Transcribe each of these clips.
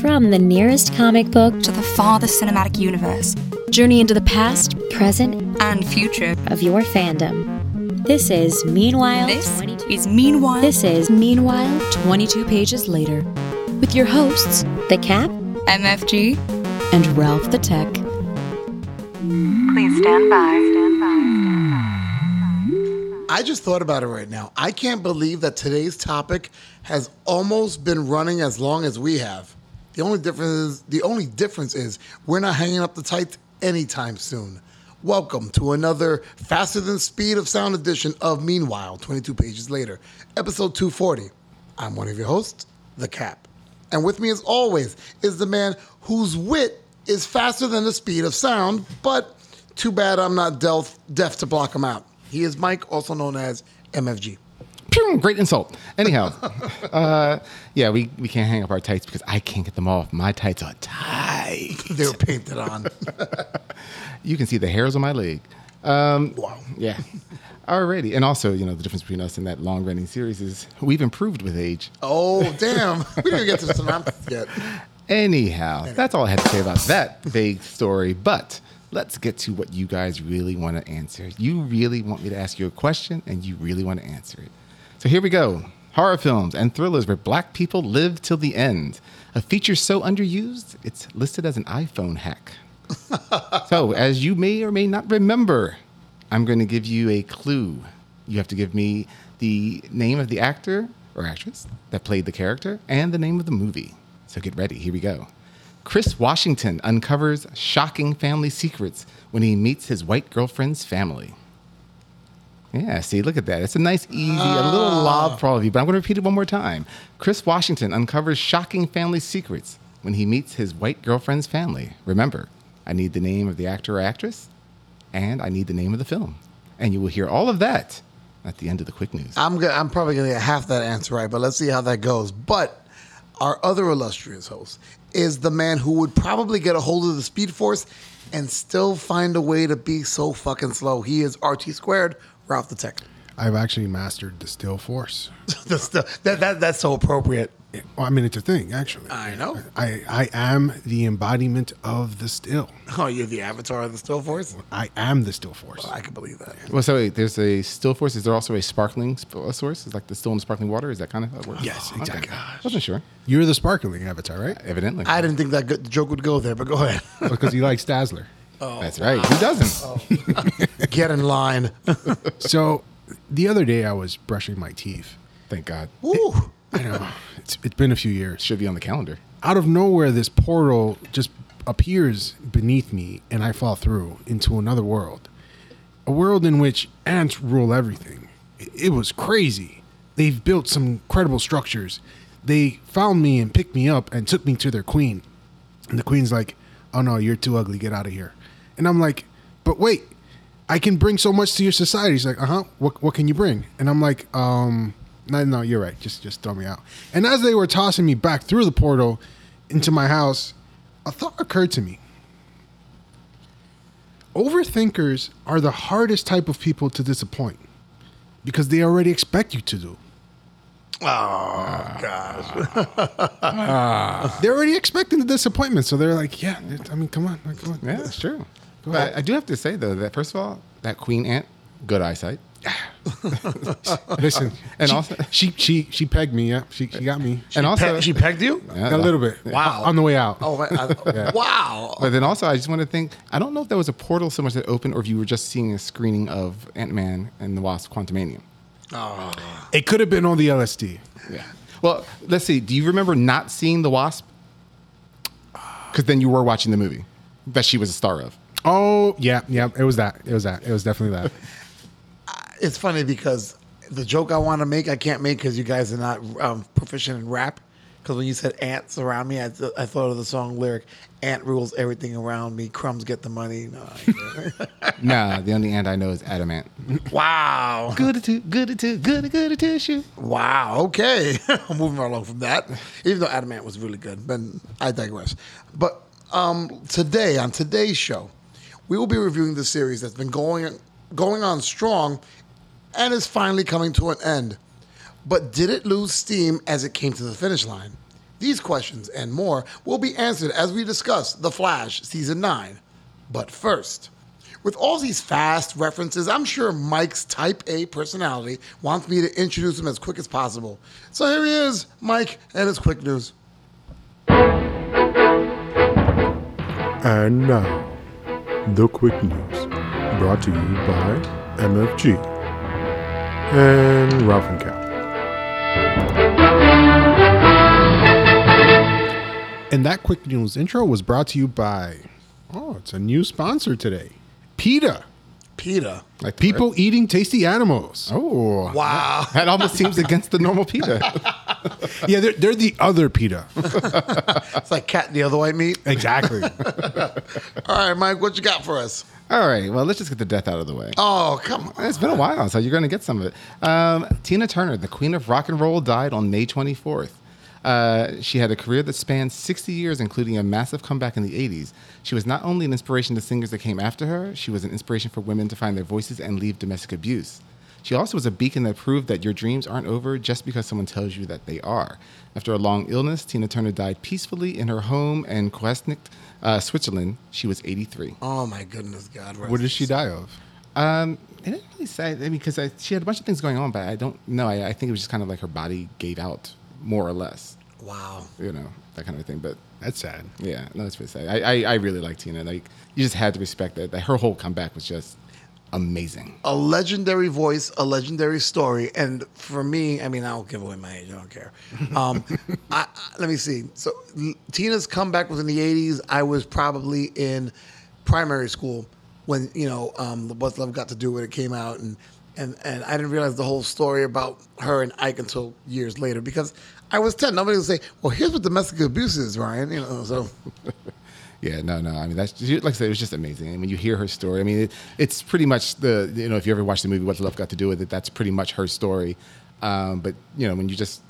From the nearest comic book to the farthest cinematic universe journey into the past, present, and future of your fandom. This is Meanwhile. This 22 is Meanwhile. This is Meanwhile 22 pages later with your hosts, The Cap MFG and Ralph the Tech. Please stand by. Stand by. I just thought about it right now. I can't believe that today's topic has almost been running as long as we have. The only difference is the only difference is we're not hanging up the tights anytime soon. Welcome to another faster than speed of sound edition of Meanwhile, 22 pages later, episode 240. I'm one of your hosts, The Cap. And with me as always is the man whose wit is faster than the speed of sound, but too bad I'm not deaf, deaf to block him out. He is Mike, also known as MFG. Pew, great insult. Anyhow, uh, yeah, we, we can't hang up our tights because I can't get them off. My tights are tight. They were painted on. You can see the hairs on my leg. Um, wow. yeah. Already, And also, you know, the difference between us and that long running series is we've improved with age. Oh, damn. We didn't get to the synopsis yet. Anyhow, that's all I had to say about that vague story. But let's get to what you guys really want to answer. You really want me to ask you a question, and you really want to answer it. So here we go horror films and thrillers where black people live till the end. A feature so underused, it's listed as an iPhone hack. so, as you may or may not remember, I'm going to give you a clue. You have to give me the name of the actor or actress that played the character and the name of the movie. So get ready. Here we go. Chris Washington uncovers shocking family secrets when he meets his white girlfriend's family. Yeah, see, look at that. It's a nice, easy, a little ah. lob for all of you, but I'm going to repeat it one more time. Chris Washington uncovers shocking family secrets when he meets his white girlfriend's family. Remember, I need the name of the actor or actress, and I need the name of the film. And you will hear all of that at the end of the quick news. I'm gonna, I'm probably going to get half that answer right, but let's see how that goes. But our other illustrious host is the man who would probably get a hold of the Speed Force and still find a way to be so fucking slow. He is RT squared, Ralph the Tech. I've actually mastered the still force. That's, the, that, that, that's so appropriate. Well, I mean, it's a thing, actually. I know. I, I am the embodiment of the still. Oh, you're the avatar of the Still Force? I am the still force. I can believe that. Well, so wait, there's a still force. Is there also a sparkling sp- uh, source? Is like the still in the sparkling water? Is that kind of how it works? Yes, Okay. I Wasn't sure. You're the sparkling avatar, right? Evidently. I didn't think that good joke would go there, but go ahead. Because you like Stazzler. That's oh, right. Who doesn't? Oh. Get in line. So the other day I was brushing my teeth. Thank God. Ooh. I know. It's, it's been a few years. Should be on the calendar. Out of nowhere, this portal just appears beneath me and I fall through into another world. A world in which ants rule everything. It, it was crazy. They've built some incredible structures. They found me and picked me up and took me to their queen. And the queen's like, oh no, you're too ugly. Get out of here. And I'm like, but wait, I can bring so much to your society. He's like, uh huh. What, what can you bring? And I'm like, um, no, no, you're right. Just, just throw me out. And as they were tossing me back through the portal into my house, a thought occurred to me. Overthinkers are the hardest type of people to disappoint because they already expect you to do. Oh, gosh. They're already expecting the disappointment, so they're like, "Yeah, I mean, come on, come on." Yeah, that's true. But I do have to say though that first of all, that queen ant, good eyesight. Listen, And she, also- she she she pegged me. Yeah, she, she got me. and also, Pe- she pegged you? Yeah, a little bit. Wow. on the way out. Oh, I, wow. But then also, I just want to think. I don't know if there was a portal so much that opened, or if you were just seeing a screening of Ant Man and the Wasp: Quantumania. Oh. It could have been on the LSD. Yeah. Well, let's see. Do you remember not seeing the Wasp? Because then you were watching the movie that she was a star of. Oh yeah, yeah. It was that. It was that. It was definitely that. It's funny because the joke I want to make, I can't make because you guys are not um, proficient in rap. Because when you said ants around me, I, th- I thought of the song lyric, "Ant rules everything around me. Crumbs get the money." No, I- Nah, the only ant I know is Adam Ant. wow, Good to good to good good tissue. wow. Okay, I'm moving right along from that. Even though Adam Ant was really good, but I digress. But um, today on today's show, we will be reviewing the series that's been going going on strong and is finally coming to an end. But did it lose steam as it came to the finish line? These questions and more will be answered as we discuss The Flash Season 9. But first, with all these fast references, I'm sure Mike's type A personality wants me to introduce him as quick as possible. So here he is, Mike, and his quick news. And now, the quick news, brought to you by MFG and Ralph and Cap. And that quick news intro was brought to you by, oh, it's a new sponsor today PETA. PETA. Like People eating tasty animals. Oh, Wow. that almost seems against the normal PETA. Yeah, they're, they're the other PETA. It's like cat and the other white meat. exactly. All right, Mike, what you got for us? All right, well, let's just get the death out of the way. Oh, come on. It's been a while, so you're going to get some of it. Um, Tina Turner, the queen of rock and roll, died on May 24th. Uh, she had a career that spanned 60 years, including a massive comeback in the 80s. She was not only an inspiration to singers that came after her, she was an inspiration for women to find their voices and leave domestic abuse. She also was a beacon that proved that your dreams aren't over just because someone tells you that they are. After a long illness, Tina Turner died peacefully in her home in Küsnacht, uh, Switzerland. She was 83. Oh, my goodness, God. what did she die of? Um, it didn't really say. I mean, because she had a bunch of things going on, but I don't know. I, I think it was just kind of like her body gave out more or less, Wow. you know, that kind of thing. But That's sad. yeah, no, that's pretty sad. I, I, I really like Tina. Like, you just had to respect that. That her whole comeback was just amazing. A legendary voice, a legendary story. And for me, I mean, I don't give away my age. I don't care. Um, I, I- let me see. So Tina's comeback was in the 80s. I was probably in primary school when, you know, um, the What's Love Got to Do when it came out. And, and, and I didn't realize the whole story about her and Ike until years later because I was 10. Nobody would say, well, here's what domestic abuse is, Ryan. You know, so Yeah, no, no. I mean, that's like I said, it was just amazing. I mean, you hear her story, I mean, it, it's pretty much the you know, if you ever watch the movie What's Love Got to Do with It, that's pretty much her story. Um, but you know, when you just,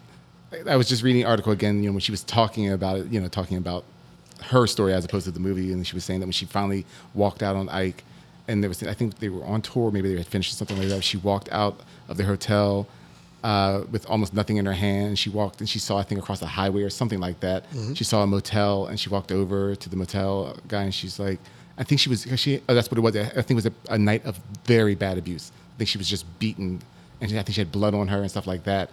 I was just reading an article again, you know, when she was talking about it, you know, talking about her story as opposed to the movie, and she was saying that when she finally walked out on Ike, and there was, I think they were on tour, maybe they had finished something like that. She walked out of the hotel uh, with almost nothing in her hand. She walked and she saw, I think, across the highway or something like that. She saw a motel and she walked over to the motel guy and she's like, I think she was, she, oh, that's what it was. I think it was a, a night of very bad abuse. I think she was just beaten and she, I think she had blood on her and stuff like that.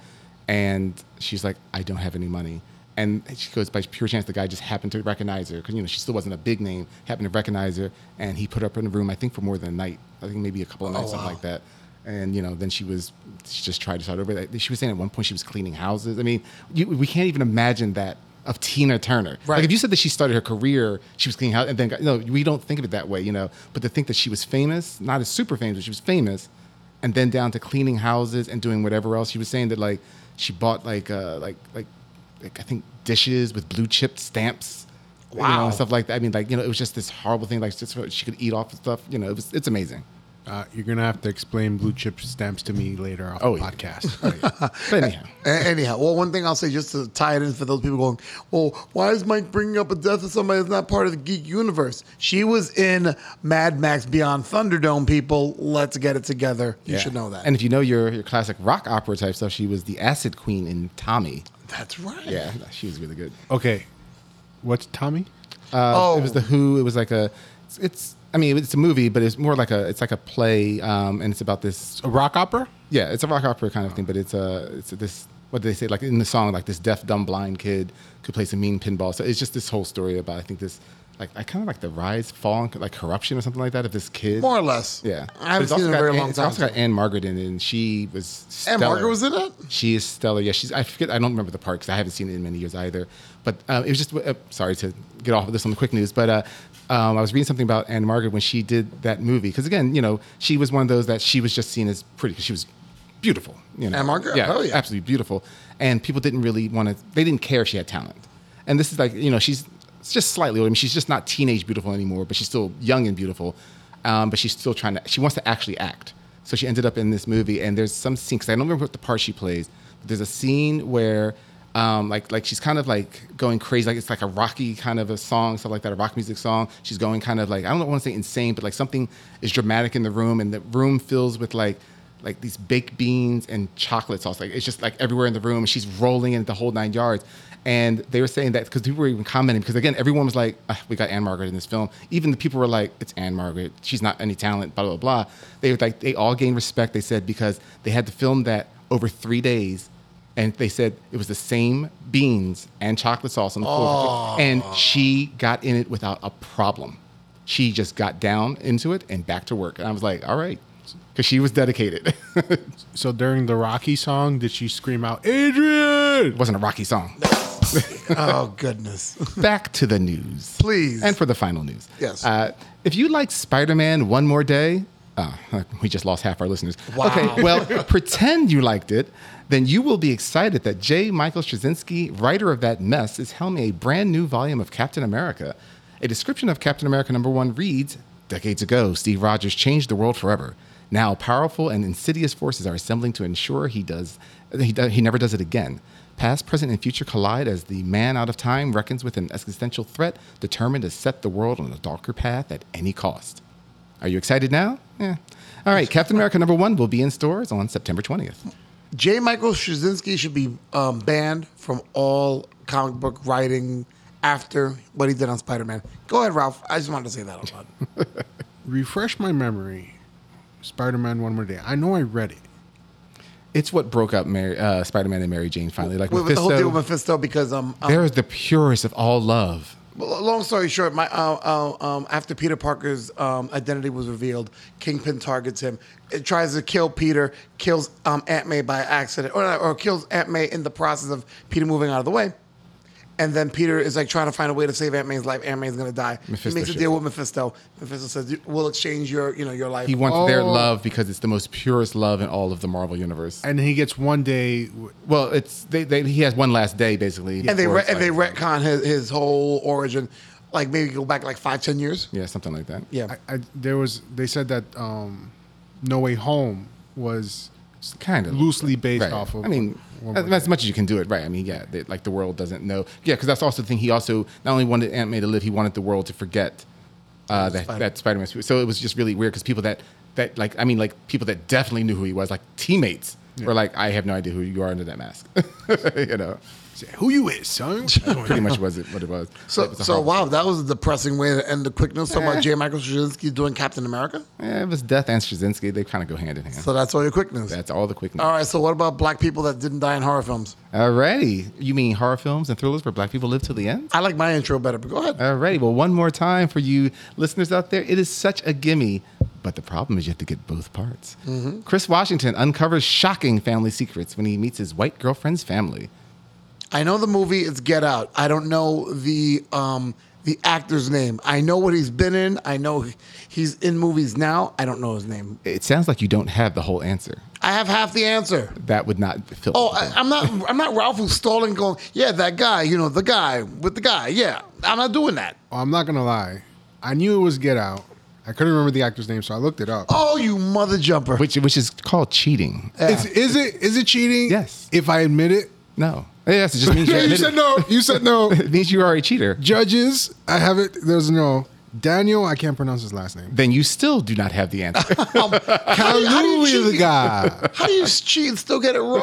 And she's like, I don't have any money. And she goes, by pure chance, the guy just happened to recognize her because, you know, she still wasn't a big name, happened to recognize her. And he put her up in a room, I think, for more than a night. I think maybe a couple of nights, something wow. like that and you know then she was she just tried to start over. She was saying at one point she was cleaning houses. I mean you, we can't even imagine that of tina turner. Right. like if you said that she started her career she was cleaning houses and then no we don't think of it that way you know. But to think that she was famous not as super famous but she was famous and then down to cleaning houses and doing whatever else. She was saying that like she bought like uh like like, like i think dishes with blue chip stamps you know, Wow. and stuff like that. I mean like you know it was just this horrible thing like just she could eat off of stuff you know it was it's amazing Uh, you're gonna have to explain blue chip stamps to me later on Oh, the yeah. podcast. but anyhow A- Anyhow, well, one thing I'll say just to tie it in for those people going, well, why is Mike bringing up a death of somebody that's not part of the geek universe? She was in Mad Max Beyond Thunderdome, people. Let's get it together. You Yeah. should know that. And if you know your, your classic rock opera type stuff, she was the acid queen in Tommy. that's right. Yeah, she was really good. okay, what's Tommy? Uh, Oh. It was the Who. It was like a. It's, it's. I mean, it's a movie, but it's more like a. It's like a play, um, and it's about this. A rock opera? Yeah, it's a rock opera kind of thing, but it's a. It's a, this. What do they say? Like in the song, like this deaf, dumb, blind kid could play some mean pinball. So it's just this whole story about. I think this. Like I kind of like the rise, fall, and like corruption or something like that of this kid. More or less. Yeah, I haven't seen it in a very long Anne- time. It's also got Ann-Margret in it, and she was. Stellar. Margret was in it? She is stellar. Yeah, she's. I forget. I don't remember the part because I haven't seen it in many years either. But uh, it was just. Uh, sorry to get off of this on the quick news, but uh, um, I was reading something about Ann-Margret when she did that movie. Because again, you know, she was one of those that she was just seen as pretty because she was beautiful. You know, Ann-Margret? yeah, Hell yeah. absolutely beautiful. And people didn't really want to. They didn't care if she had talent. And this is like you know she's just slightly older. I mean, she's just not teenage beautiful anymore, but she's still young and beautiful. Um, but she's still trying to. She wants to actually act. So she ended up in this movie, and there's some scene because I don't remember what the part she plays. But there's a scene where, um, like, like she's kind of like going crazy, like it's like a rocky kind of a song, stuff like that, a rock music song. She's going kind of like I don't want to say insane, but like something is dramatic in the room, and the room fills with like like these baked beans and chocolate sauce. Like it's just like everywhere in the room. And she's rolling in the whole nine yards. And they were saying that because people were even commenting because again everyone was like, "Ah, we got Ann-Margret in this film. Even the people were like, it's Ann-Margret. She's not any talent. Blah blah blah. They were like they all gained respect. They said because they had to film that over three days and they said it was the same beans and chocolate sauce on the floor. And she got in it without a problem. She just got down into it and back to work. And I was like, all right, because she was dedicated. So during the Rocky song, did she scream out, Adrian? wasn't a rocky song. Oh goodness. Back to the news. Please. And for the final news. Yes. Uh, if you like Spider Man One More Day, oh, we just lost half our listeners. Wow. Okay, well, pretend you liked it. Then you will be excited that J. Michael Straczynski, writer of that mess, is helming a brand new volume of Captain America. A description of Captain America number one reads Decades ago, Steve Rogers changed the world forever. Now, powerful and insidious forces are assembling to ensure he does he, do, he never does it again. Past, present, and future collide as the man out of time reckons with an existential threat determined to set the world on a darker path at any cost. Are you excited now? Yeah. All right, Captain America number one will be in stores on September 20th. J. Michael Straczynski should be um, banned from all comic book writing after what he did on Spider Man. Go ahead, Ralph. I just wanted to say that out loud. Refresh my memory. Spider Man One More Day. I know I read it. It's what broke up Mary, uh, Spider-Man and Mary Jane finally. Like with, with the whole Mephisto, deal with Mephisto, because um, um they're the purest of all love. Long story short, my uh, uh, um, after Peter Parker's um, identity was revealed, Kingpin targets him. It tries to kill Peter, kills um, Aunt May by accident, or, or kills Aunt May in the process of Peter moving out of the way. And then Peter is like trying to find a way to save Aunt May's life. Aunt May's gonna die. Mephisto he makes a deal with Mephisto. Mephisto says, "We'll exchange your, you know, your life." He wants their Oh. love because it's the most purest love in all of the Marvel universe. And he gets one day. Well, it's they, they, he has one last day basically. and they before re- it's and they retcon his, his whole origin, like maybe go back like five, ten years. yeah, something like that. Yeah. I, I, there was. They said that um, No Way Home was kind of loosely based Right. off of. I mean, One as, much as you can do it, right? I mean, yeah, they, like the world doesn't know. Yeah, because that's also the thing. He also not only wanted Aunt May to live, he wanted the world to forget uh, that Spider- that Spider-Man. So it was just really weird because people that that like I mean, like people that definitely knew who he was, like teammates, were like, I have no idea who you are under that mask. you know, Who you is, son? pretty much was it what it was. So, It was so wow, that was a depressing way to end the quick news. Talking about eh. J. Michael Straczynski doing Captain America. Yeah, it was Death and Straczynski. They kind of go hand in hand. So that's all your quick news. That's all the quick news. All right. So what about black people that didn't die in horror films? Alrighty. You mean horror films and thrillers where black people live till the end? I like my intro better, but go ahead. Alrighty. Well, one more time for you listeners out there. It is such a gimme, but the problem is you have to get both parts. Mm-hmm. Chris Washington uncovers shocking family secrets when he meets his white girlfriend's family. I know the movie is Get Out. I don't know the um, the actor's name. I know what he's been in. I know he's in movies now. I don't know his name. It sounds like you don't have the whole answer. I have half the answer. That would not fill. Oh, I, I'm not. I'm not Ralph who's stalling. Going, yeah, that guy. You know, the guy with the guy. Yeah, I'm not doing that. Oh, I'm not gonna lie. I knew it was Get Out. I couldn't remember the actor's name, so I looked it up. Oh, you mother jumper. which which is called cheating. Is, is it is it cheating? Yes. If I admit it. No. Yes, it just means you said no. You said no. It means you are a cheater. Judges, I have it. There's no Daniel. I can't pronounce his last name. Then you still do not have the answer. Um, how, do you, how do you Kaluuya the guy. How do you cheat and still get it wrong?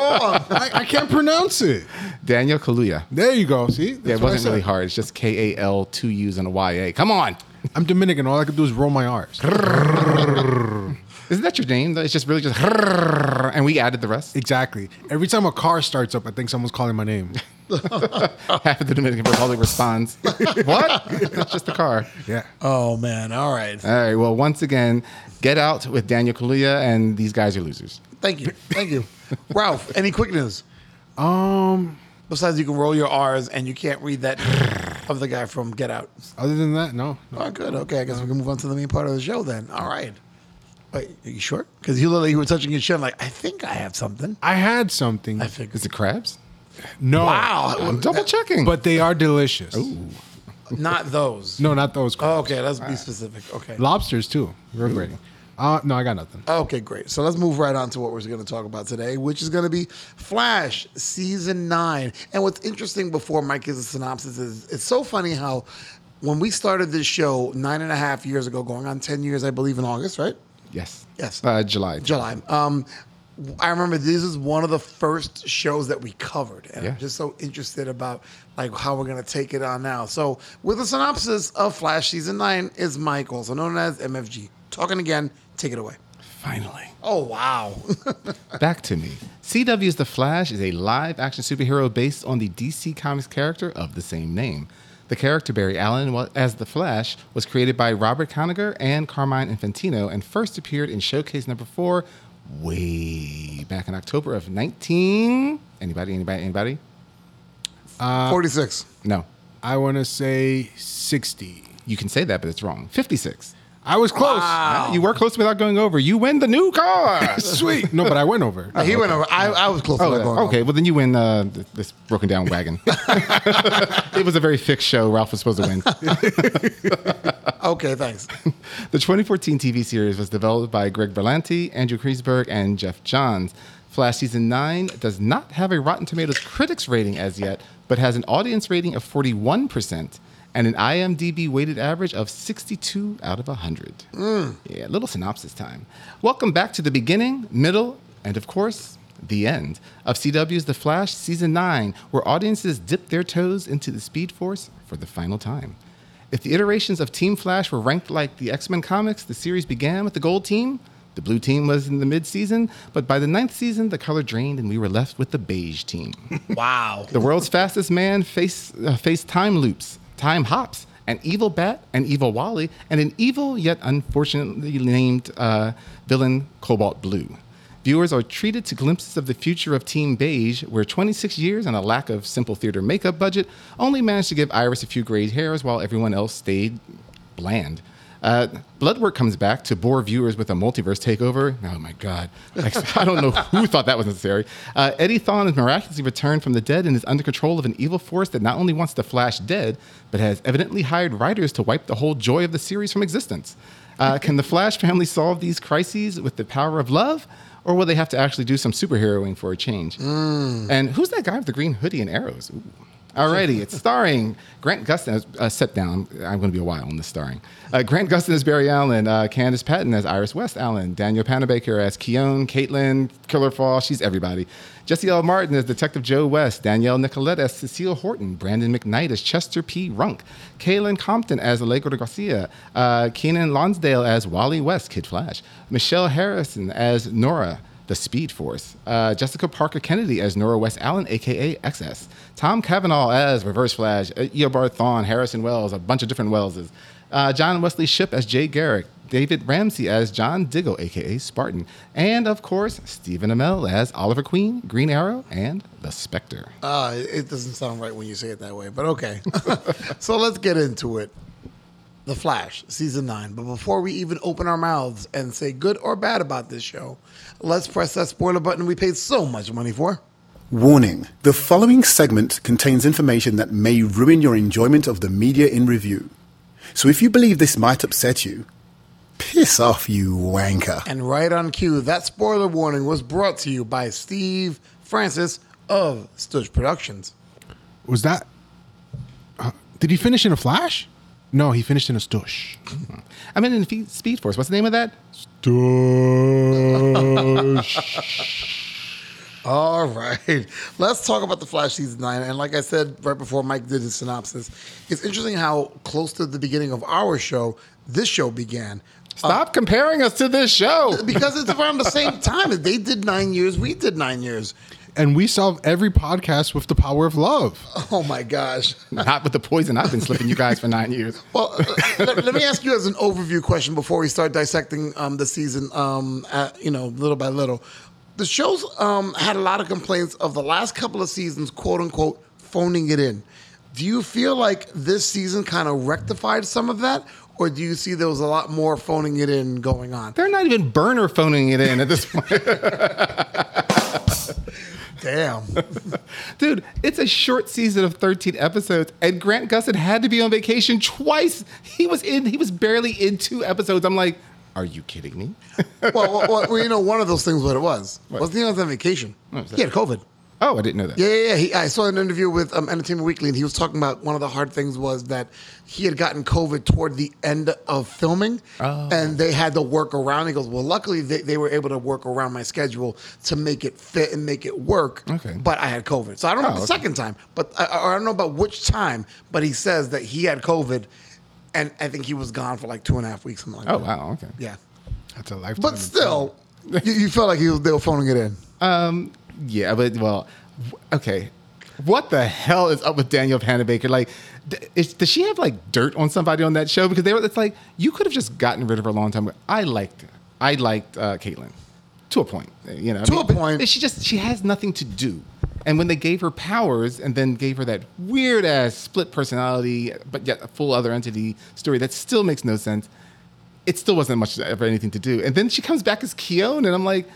I, I can't pronounce it. Daniel Kaluuya. There you go. See, Yeah, it what I wasn't really said. hard. It's just K A L two U's and a Y A. Come on. I'm Dominican. All I could do is roll my R's. Isn't that your name? It's just really just and we added the rest. exactly. Every time a car starts up, I think someone's calling my name. Half of the Dominican Republic responds. what? It's just a car. Yeah. oh man. All right. All right. Well, once again, get out with Daniel Kaluuya, and these guys are losers. Thank you. Thank you. Ralph, any quick news? Um. Besides, you can roll your R's and you can't read that of the guy from Get Out. Other than that, no. no. Oh, good. Okay, I guess we can move on to the main part of the show then. All right. Wait, are you sure? Because you look like you were touching your chin. Like I think I have something. I had something. I figured. Is it crabs? No. Wow. I'm double checking. But they are delicious. Ooh. Not those. No, not those. Oh, okay, let's be specific. Okay. Lobsters too. Real great. Uh, no, I got nothing. Okay, great. So let's move right on to what we're going to talk about today, which is going to be Flash season nine. And what's interesting before Mike gives a synopsis is it's so funny how when we started this show nine and a half years ago, going on 10 years, I believe, in August, right? Yes. Yes. Uh, July. July. Um, I remember this is one of the first shows that we covered, and Yeah. I'm just so interested about like how we're gonna take it on now. So, with a synopsis of Flash season nine is Mike, also known as MFG, talking again. Take it away. Finally. Oh wow! Back to me. CW's The Flash is a live action superhero based on the DC Comics character of the same name. The character Barry Allen as The Flash was created by Robert Kanigher and Carmine Infantino and first appeared in Showcase number four way back in October of 19. Anybody, anybody, anybody? Uh, Forty six. No. I want to say 60. You can say that, but it's wrong. 56. I was close. Uh, You were close without going over. You win the new car. Sweet. No, but I went over. he went over. I, I was close. Oh, to going okay. Well, then you win uh, this broken down wagon. it was a very fixed show. Ralph was supposed to win. Okay, thanks. The 2014 TV series was developed by Greg Berlanti, Andrew Kreisberg, and Geoff Johns. Flash Season 9 does not have a Rotten Tomatoes critics rating as yet, but has an audience rating of 41% and an IMDb weighted average of 62 out of 100. Yeah, little synopsis time. Welcome back to the beginning, middle, and of course, the end of CW's The Flash Season 9, where audiences dip their toes into the Speed Force for the final time. If the iterations of Team Flash were ranked like the X Men comics, the series began with the gold team. The blue team was in the mid season, but by the ninth season, the color drained and we were left with the beige team. Wow. the world's fastest man face, uh, faced time loops, time hops, an evil bat, an evil Wally, and an evil yet unfortunately named uh, villain Cobalt Blue. Viewers are treated to glimpses of the future of Team Beige, where 26 years and a lack of simple theater makeup budget only managed to give Iris a few gray hairs while everyone else stayed bland. Uh, Bloodwork comes back to bore viewers with a multiverse takeover. Oh my God. I don't know who thought that was necessary. Uh, Eddie Thawne is miraculously returned from the dead and is under control of an evil force that not only wants the Flash dead, but has evidently hired writers to wipe the whole joy of the series from existence. Uh, can the Flash family solve these crises with the power of love? Or will they have to actually do some superheroing for a change? And who's that guy with the green hoodie and arrows? Ooh. Alrighty, it's starring Grant Gustin as uh, sit down. I'm going to be a while on this starring. Uh, Grant Gustin as Barry Allen, uh, Candice Patton as Iris West Allen, Danielle Panabaker as Khione, Caitlin, Killer Fall, she's everybody. Jesse L. Martin as Detective Joe West, Danielle Nicolette as Cecile Horton, Brandon McKnight as Chester P. Runk, Kayla Compton as Allegra de Garcia, uh, Keiynan Lonsdale as Wally West, Kid Flash, Michelle Harrison as Nora the Speed Force. Uh, Jessica Parker Kennedy as Nora West Allen, aka XS. Tom Cavanagh as Reverse Flash. Uh, Eobard Thawne, Harrison Wells, a bunch of different Welleses. Uh, John Wesley Shipp as Jay Garrick. David Ramsey as John Diggle, aka Spartan. And of course, Stephen Amell as Oliver Queen, Green Arrow, and the Spectre. Uh, it doesn't sound right when you say it that way, but okay. so let's get into it. The Flash, season nine. But before we even open our mouths and say good or bad about this show, let's press that spoiler button we paid so much money for. Warning The following segment contains information that may ruin your enjoyment of the media in review. So if you believe this might upset you, piss off, you wanker. And right on cue, that spoiler warning was brought to you by Steve Francis of Stitch Productions. Was that. Uh, did he finish in a flash? No, he finished in a stush. I mean, in Fe- Speed Force, what's the name of that? Stush. All right. Let's talk about the Flash season nine. And like I said right before Mike did his synopsis, it's interesting how close to the beginning of our show this show began. Stop comparing us to this show. Because it's around the same time. They did nine years, we did nine years. And we solve every podcast with the power of love. Oh my gosh. Not with the poison I've been slipping you guys for nine years. Well, let, let me ask you as an overview question before we start dissecting um, the season, um, at, you know, little by little. The show's um, had a lot of complaints of the last couple of seasons, quote unquote, phoning it in. Do you feel like this season kind of rectified some of that? Or do you see there was a lot more phoning it in going on? They're not even burner phoning it in at this point. Damn. Dude, it's a short season of 13 episodes, and Grant Gustin had to be on vacation twice. He was in, he was barely in two episodes. I'm like, are you kidding me? well, well, well, you know, one of those things, what it was. Wasn't he on vacation? He had COVID. Oh, I didn't know that. Yeah, yeah, yeah. He, I saw an interview with um, Entertainment Weekly, and he was talking about one of the hard things was that he had gotten COVID toward the end of filming, Oh. and they had to work around. He goes, "Well, luckily they, they were able to work around my schedule to make it fit and make it work." Okay. But I had COVID, so I don't know Oh, the okay. second time, but I, I don't know about which time. But he says that he had COVID, and I think he was gone for like two and a half weeks, something like Oh, that. wow. Okay. Yeah, That's a lifetime. but still, you, you felt like he was, they were phoning it in. Um, yeah, but well, okay. What the hell is up with Danielle Panabaker? Like, is, does she have like dirt on somebody on that show? Because they were. It's like you could have just gotten rid of her a long time ago. I liked. I liked uh, Caitlin to a point. You know, I To mean, a point. She just she has nothing to do. And when they gave her powers and then gave her that weird ass split personality, but yet a full other entity story that still makes no sense, it still wasn't much of anything to do. And then she comes back as Khione, and I'm like,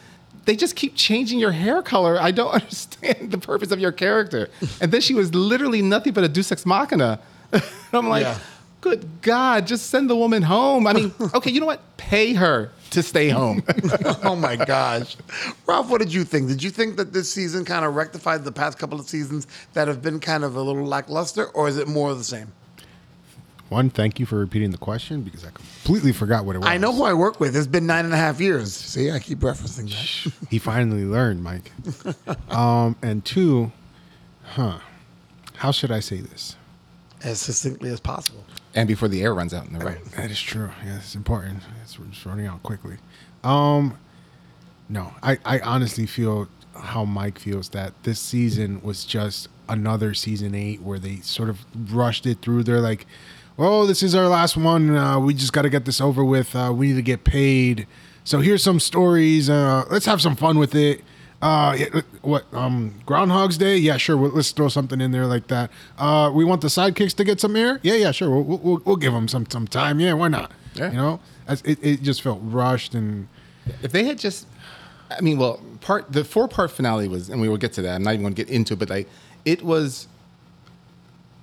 they just keep changing your hair color. I don't understand the purpose of your character. And then she was literally nothing but a Deus Ex Machina. I'm like, Yeah. good God, just send the woman home. I mean, okay, you know what? Pay her to stay home. oh my gosh. Ralph, what did you think? Did you think that this season kind of rectified the past couple of seasons that have been kind of a little lackluster, or is it more of the same? One, thank you for repeating the question because I completely forgot what it was. I know who I work with. It's been nine and a half years. See, I keep referencing that. He finally learned, Mike. um, and two, huh? How should I say this? as succinctly as possible. and before the air runs out in the room. That is true. Yeah, it's important. It's just running out quickly. Um, no, I, I honestly feel how Mike feels that this season was just another season eight where they sort of rushed it through. They're like, "Oh, this is our last one. Uh, we just got to get this over with. Uh, we need to get paid. So here's some stories. Uh, let's have some fun with it." Uh, yeah, what? Um, Groundhog's Day? Yeah, sure. We'll, let's throw something in there like that. Uh, we want the sidekicks to get some air. Yeah, yeah, sure. We'll, we'll, we'll give them some some time. Yeah, why not? Yeah. You know, As- it, it just felt rushed and If they had just, I mean, well, part the four part finale was, and we will get to that. I'm not even going to get into it, but like, it was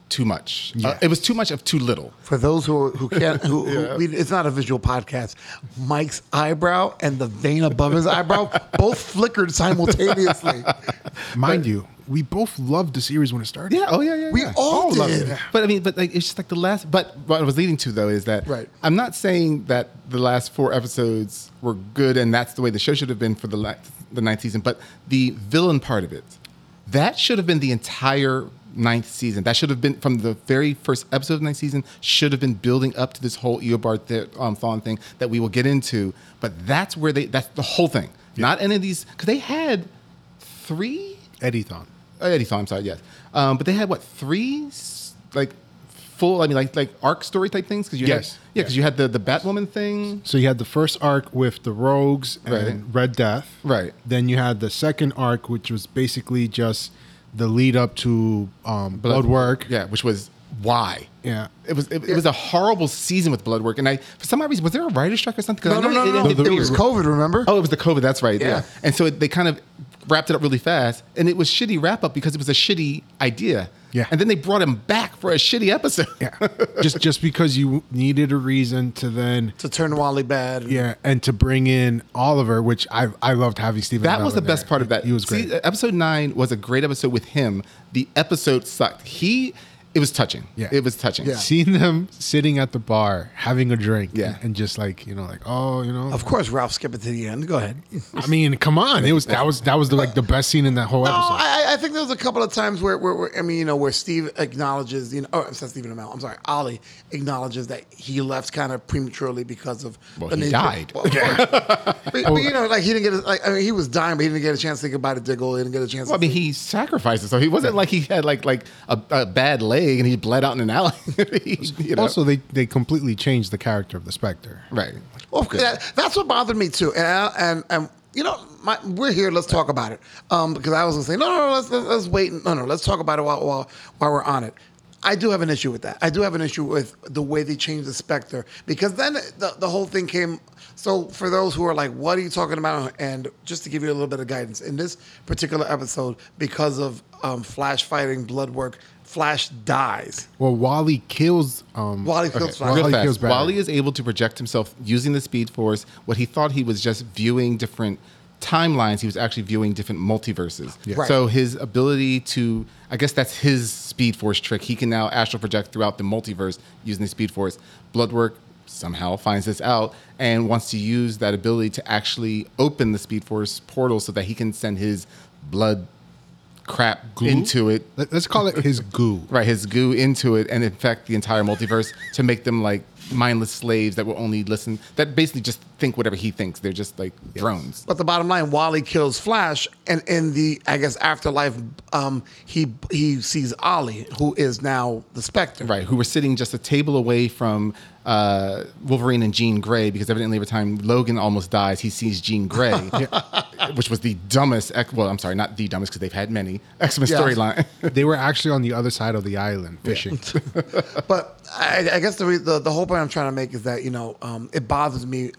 too much. Uh, it was too much of too little. For those who who can't, who, who we, it's not a visual podcast. Mike's eyebrow and the vein above his eyebrow both flickered simultaneously. mind you, we both loved the series when it started. Yeah. Oh yeah. Yeah. We yeah. all loved did. it. But I mean, but like, it's just like the last. But what I was leading to though is that Right. I'm not saying that the last four episodes were good and that's the way the show should have been for the la- the ninth season. But the villain part of it, that should have been the entire ninth season. That should have been from the very first episode of the ninth season. Should have been building up to this whole Eobard th- um, Thawne thing that we will get into. But that's where they. That's the whole thing. Not any of these because they had three Eddie Thawne. Oh, Eddie Thawne, I'm sorry, yes. Um, but they had what three like full? I mean, like like arc story type things because you Yes. had, yeah, because you had the the Batwoman thing, So you had the first arc with the Rogues and Right. Red Death. Right. Then you had the second arc, which was basically just the lead up to um, Blood, Work. yeah, which was why. Yeah. It was it, it was a horrible season with Blood Work, and I for some odd reason was there a writer's strike or something? 'Cause No, I no, know no, it no. ended It weird. was COVID. Remember? Oh, it was the COVID. That's right. Yeah. Yeah. And so it, they kind of wrapped it up really fast, and it was shitty wrap up because it was a shitty idea. Yeah. And then they brought him back for a shitty episode. Yeah. just just because you needed a reason to then To turn Wally bad. yeah, and to bring in Oliver, which I I loved having Stephen. That was the Amell best part of that. He was great. See, episode nine was a great episode with him. The episode sucked. He, it was touching. Yeah. it was touching. Yeah. Seeing them sitting at the bar having a drink, Yeah. and, just like you know, like oh, you know, Of course, Ralph, skip it to the end. Go ahead. I mean, come on, it was that was that was the, like the best scene in that whole No, episode. I, I think there was a couple of times where, where, where I mean, you know, where Steve acknowledges, you know, oh, it's not Stephen Amell. I'm sorry, Ollie acknowledges that he left kind of prematurely because of. Well, the he died. Well, but, but, you know, like he didn't get, a, like I mean, he was dying, but he didn't get a chance to say goodbye to Diggle. He didn't get a chance. Well, I mean, he sacrificed it, so he wasn't like he had like like a, a bad leg and he bled out in an alley. He- you know? Also, they they completely changed the character of the Spectre. right. Well, that, that's what bothered me too, and and and you know, my, we're here. Let's talk about it. Um, because I was gonna say no, no, no. Let's let's, let's wait. No, no. Let's talk about it while, while while we're on it. I do have an issue with that. I do have an issue with the way they changed the Spectre because then the, the whole thing came. So for those who are like, "What are you talking about?" and just to give you a little bit of guidance in this particular episode, because of um, Flash fighting blood work, Flash dies. Well, Wally kills. Um, Wally kills Flash. Wally Real fast. kills Wally is able to project himself using the Speed Force. What he thought he was just viewing different timelines, he was actually viewing different multiverses. Right. So his ability to, I guess that's his Speed Force trick. He can now astral project throughout the multiverse using the Speed Force. Bloodwork somehow finds this out and wants to use that ability to actually open the Speed Force portal so that he can send his blood crap goo? into it Let, us call it his goo. right his goo into it and infect the entire multiverse to make them like mindless slaves that will only listen that basically just think whatever he thinks they're just like drones But the bottom line, Wally kills Flash, and in the I guess afterlife, um, he he sees Ollie, who is now the Spectre. right who were sitting just a table away from uh, Wolverine and Jean Grey because evidently every time Logan almost dies he sees Jean Grey which was the dumbest well I'm sorry not the dumbest because they've had many X-Men Yeah. storyline They were actually on the other side of the island fishing. But I, I guess the, re- the the whole point I'm trying to make is that you know um, it bothers me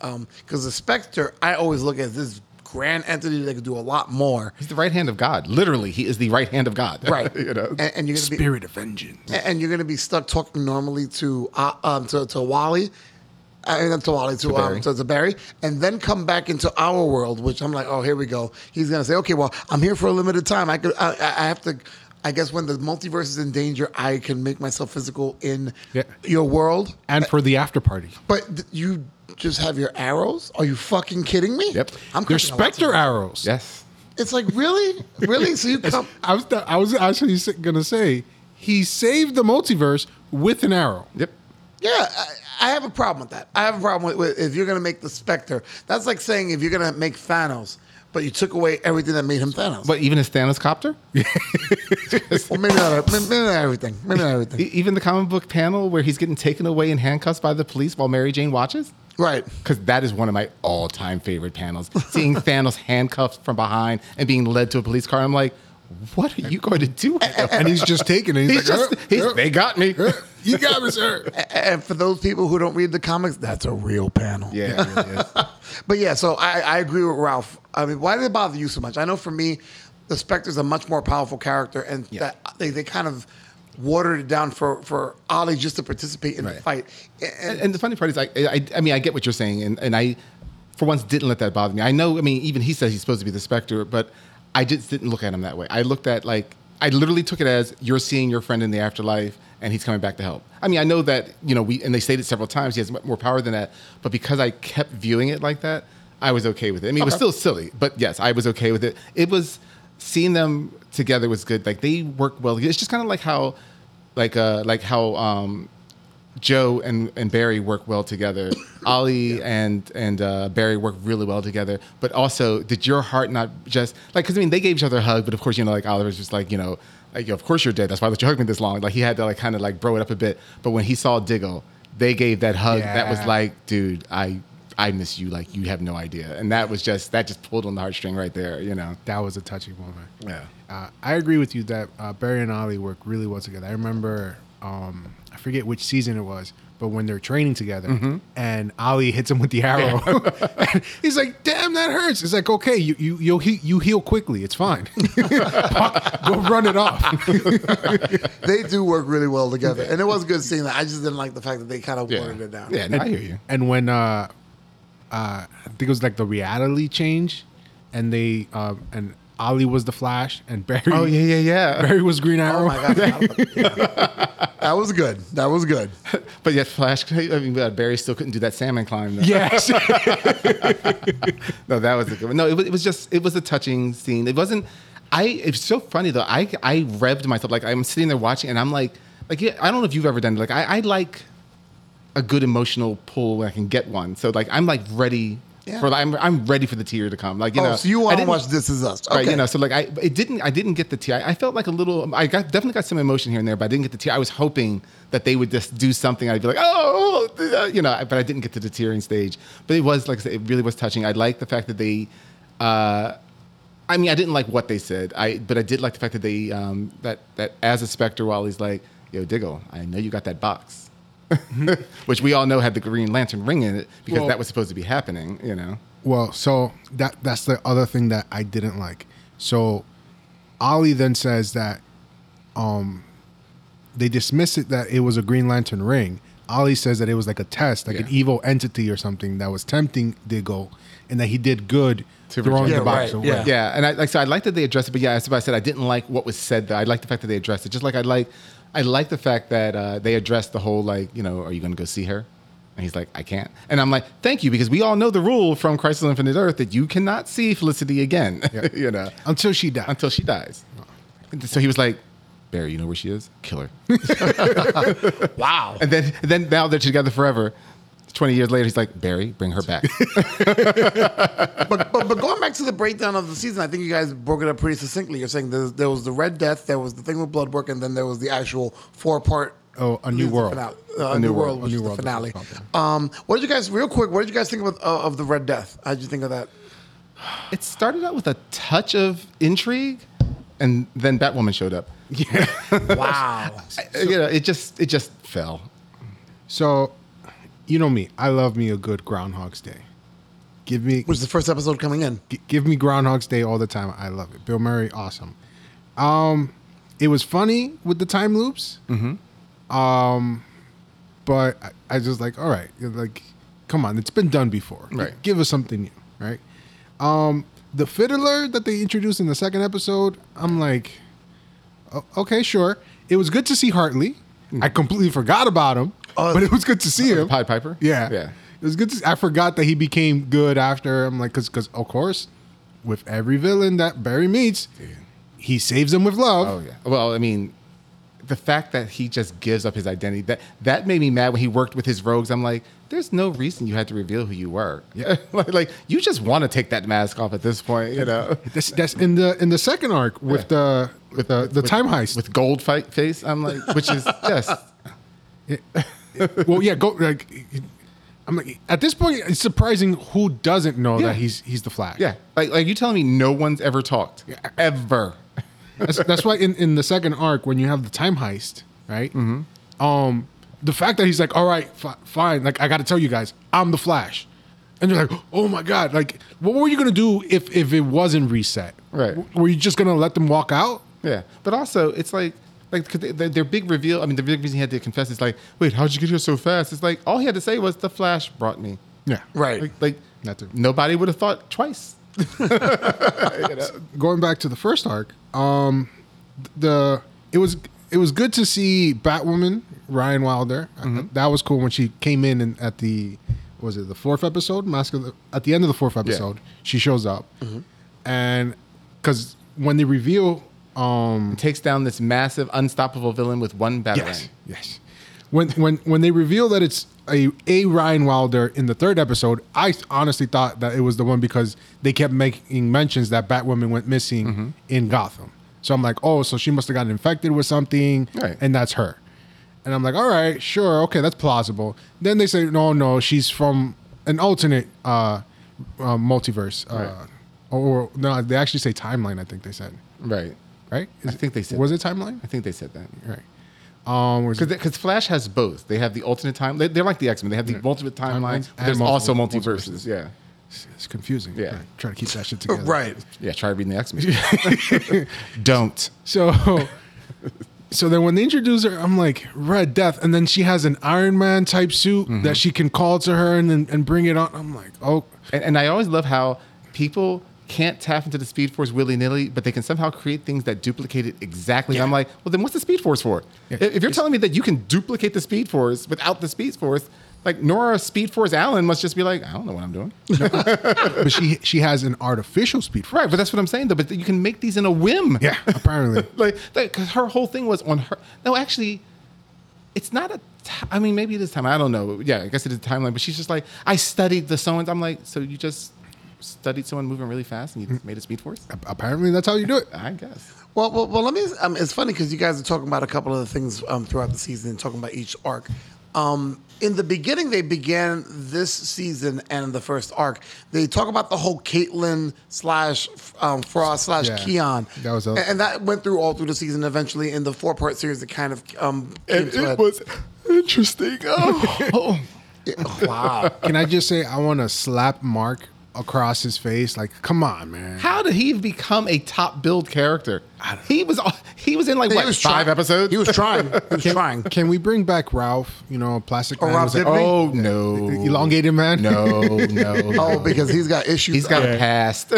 because the Spectre I always look at this grand entity that could do a lot more. he's the right hand of God literally he is the right hand of God Right. you know and, and you're gonna be Spirit of vengeance. and you're gonna be stuck talking normally to uh, um to, to Wally. I mean, not to Wally, to, Barry. um, to, to Barry, and then come back into our world, which I'm like, oh, here we go. He's gonna say, okay, well, I'm here for a limited time. I could, I, I I have to, I guess, when the multiverse is in danger, I can make myself physical in Yeah. your world. And for the after party. But th- you just have your arrows? Are you fucking kidding me? Yep. I'm They're cracking a lot Spectre too. arrows. yes It's like really, really. So you come. I was I was actually gonna say he saved the multiverse with an arrow. yep Yeah, I, I have a problem with that. I have a problem with, with if you're gonna make the Spectre. That's like saying if you're gonna make Thanos, but you took away everything that made him Thanos. but even his Thanos copter well, maybe not, maybe not everything. Maybe not everything. E- even the comic book panel where he's getting taken away in handcuffs by the police while Mary Jane watches. Right. Because that is one of my all-time favorite panels. Seeing Thanos handcuffed from behind and being led to a police car, I'm like, "What are you going to do?" And he's just taking it. He's, He's like, just, "Uh, he's, uh, they got me. you got me, sir. And for those people who don't read the comics, that's a real panel. Yeah, really. But yeah, so I, I agree with Ralph. I mean, why did it bother you so much? I know for me, the Spectre's a much more powerful character, and Yeah. that they, they kind of watered it down for for Ollie just to participate in the fight. And, And, and the funny part is, I, I, I mean, I get what you're saying, and, and I, for once, didn't let that bother me. I know, I mean, even he says he's supposed to be the Spectre, but I just didn't look at him that way. I looked at like, I literally took it as you're seeing your friend in the afterlife, and he's coming back to help. I mean, I know that you know we, and they stated several times he has more power than that, but because I kept viewing it like that, I was okay with it. I mean, it was still silly, but yes, I was okay with it. It was seeing them together was good. Like they work well. It's just kind of like how, like uh, like how um, Joe and, and Barry work well together. Ollie and and uh, Barry work really well together. But also, did your heart not just like? Because I mean, they gave each other a hug, but of course, you know, like Oliver's just like you know, like of course you're dead. That's why I let you hug me this long. Like he had to like kind of like bro it up a bit. But when he saw Diggle, they gave that hug. That was like, dude, I I miss you. Like you have no idea. And that was just that just pulled on the heartstring right there. You know. That was a touching moment. Yeah. Uh, I agree with you that uh, Barry and Ollie work really well together. I remember, um, I forget which season it was, but when they're training together and Ollie hits him with the arrow, he's like, "Damn, that hurts." It's like, "Okay, you you you'll he- you heal quickly. It's fine. Go run it off." they do work really well together, and it was good seeing that. I just didn't like the fact that they kind of Yeah. watered it down. Yeah. No, I hear you. and when uh, uh, I think it was like the reality change, and they uh, and Ollie was the Flash, and Barry. Oh yeah, yeah, yeah. Barry was Green oh, Arrow. Oh my god, that was good. That was good. But yet, Flash. I mean, Barry still couldn't do that salmon climb. Though. Yes. No, that was a good one. No, it was, it was just it was a touching scene. It wasn't. I. It's so funny though. I I revved myself like I'm sitting there watching, and I'm like, like yeah, I don't know if you've ever done it. Like I, I like a good emotional pull when I can get one. So like I'm like ready Yeah. for. I'm I'm ready for the tear to come. Like you oh, know. so you I want to watch This Is Us? Okay. Right, you know, so like I, it didn't, I didn't get the tear. I, I felt like a little, I got definitely got some emotion here and there, but I didn't get the tear. I was hoping that they would just do something. I'd be like, oh, uh, you know, but I didn't get to the tearing stage. But it was like I said, it really was touching. I like the fact that they, uh, I mean, I didn't like what they said. I, but I did like the fact that they, um, that that as a Spectre, while he's like, yo, Diggle, I know you got that box. Which we all know had the Green Lantern ring in it because Well- that was supposed to be happening, you know. Well, so that that's the other thing that I didn't like. So Ollie then says that um they dismiss it that it was a Green Lantern ring, Ollie says that it was like a test, like an evil entity or something that was tempting Diggle, and that he did good To throwing reject the box Yeah, away. right, Yeah, and I like so I like that they addressed it, but yeah, that's what I said. I didn't like what was said. There. I like the fact that they addressed it. Just like I like, I like the fact that uh, they addressed the whole like, you know, are you going to go see her? And he's like, I can't. And I'm like, thank you, because we all know the rule from Crisis on Infinite Earth that you cannot see Felicity again. you know, Until she dies. until she dies. So he was like, Barry, you know where she is? Kill her. Wow. And then, and then now they're together forever. Twenty years later, he's like, Barry, bring her back. but, but but going back to the breakdown of the season, I think you guys broke it up pretty succinctly. You're saying there, there was the Red Death, there was the thing with blood work, and then there was the actual four part. Oh, A New World. Finale, uh, a, new, world, which A New is the World, finale. what Um, what did you guys, real quick, what did you guys think of, uh, of the Red Death? How did you think of that? it started out with a touch of intrigue, and then Batwoman showed up. Yeah. Wow. I- you know, it just it just fell. So, you know me, I love me a good Groundhog's Day. Give me is the first episode coming in. G- give me Groundhog's Day all the time. I love it. Bill Murray, awesome. Um, it was funny with the time loops. Mm-hmm. Um, but I, I just like, all right, like, come on, it's been done before. Right. Give us something new, right? Um, the fiddler that they introduced in the second episode, I'm like, okay, sure. It was good to see Hartley. I completely forgot about him, Oh, but it was good to see oh, him. Pied Piper? Yeah, Yeah. It was good. To, I forgot that he became good after. I'm like, because because of course, with every villain that Barry meets, he saves them with love. Oh yeah. Well, I mean, the fact that he just gives up his identity that that made me mad when he worked with his rogues. I'm like, there's no reason you had to reveal who you were. Yeah. like, like you just want to take that mask off at this point. You know. That's that's in the in the second arc with uh, uh, the with the the time heist. with gold fight face. I'm like, which is yes. Well, yeah, go like. I'm like, at this point, it's surprising who doesn't know Yeah. that he's he's the Flash. Yeah. Like like you telling me no one's ever talked ever. That's, that's why in, in the second arc, when you have the time heist, right? Mm-hmm. Um, the fact that he's like, all right, fi- fine, like I got to tell you guys, I'm the Flash, and you're like, oh my god, like what were you gonna do if if it wasn't reset? Right. W- Were you just gonna let them walk out? Yeah, but also it's like like 'cause they- their, their big reveal. I mean, the big reason he had to confess is like, wait, how'd you get here so fast? It's like all he had to say was the Flash brought me. Yeah. Right. Like, like That's it. nobody would have thought twice. Going back to the first arc, um, the it was it was good to see Batwoman Ryan Wilder. Uh, That was cool when she came in and at the was it the fourth episode Mask of the, at the end of the fourth episode she shows up and because when they reveal um Takes down this massive, unstoppable villain with one batarang. yes yes when when when they reveal that it's a a Ryan Wilder in the third episode I honestly thought that it was the one because they kept making mentions that Batwoman went missing Mm-hmm. in Gotham so I'm like oh so she must have gotten infected with something Right. and that's her and I'm like all right sure okay that's plausible then they say no no she's from an alternate uh, uh multiverse uh, Right. or no they actually say timeline I think they said Right. Right I think they said was it timeline I think they said that. right um Because Flash has both. They have the alternate time. They, they're like the X Men. They have the multiple timelines. Timelines but there's and also multiple- multiverses. Yeah. it's confusing Yeah. Right. try to keep that shit together Right. Yeah. Try reading the X Men. Don't. So, so then when they introduce her, I'm like Red Death, and then she has an Iron Man type suit Mm-hmm. that she can call to her and then and bring it on. I'm like, oh, And, and I always love how people can't tap into the Speed Force willy nilly, but they can somehow create things that duplicate it exactly. And I'm like, well, then what's the Speed Force for? Yeah. If you're telling me that you can duplicate the Speed Force without the Speed Force, like Nora Speed Force Allen must just be like, I don't know what I'm doing. but she she has an artificial speed. force. right, but that's what I'm saying though. But you can make these in a whim. Yeah, apparently. like because her whole thing was on her. No, actually, it's not a. T- I mean, maybe it is time. I don't know. Yeah, I guess it is a timeline. But she's just like, I studied the so and I'm like, so you just studied someone moving really fast and you just made a speed force? apparently, that's how you do it. I guess. Well, well, well let me. Um, it's funny because you guys are talking about a couple of the things um, throughout the season and talking about each arc. Um, in the beginning, they began this season and the first arc. They talk about the whole Caitlin slash um, Frost slash Yeah. Khione. That was a- and, and that went through all through the season. Eventually, in the four part series, it kind of um, came to a- interesting. Oh. wow. Can I just say I want to slap Mark across his face? Like, come on, man. How did he become a top build character? He was he He was in like what, was five trying- episodes. He was trying. He was trying. Can we bring back Ralph? You know, Plastic Oh, Man. Ralph was like, Oh no, elongated man. No, no. Oh, because he's got issues. he's got Uh, a past.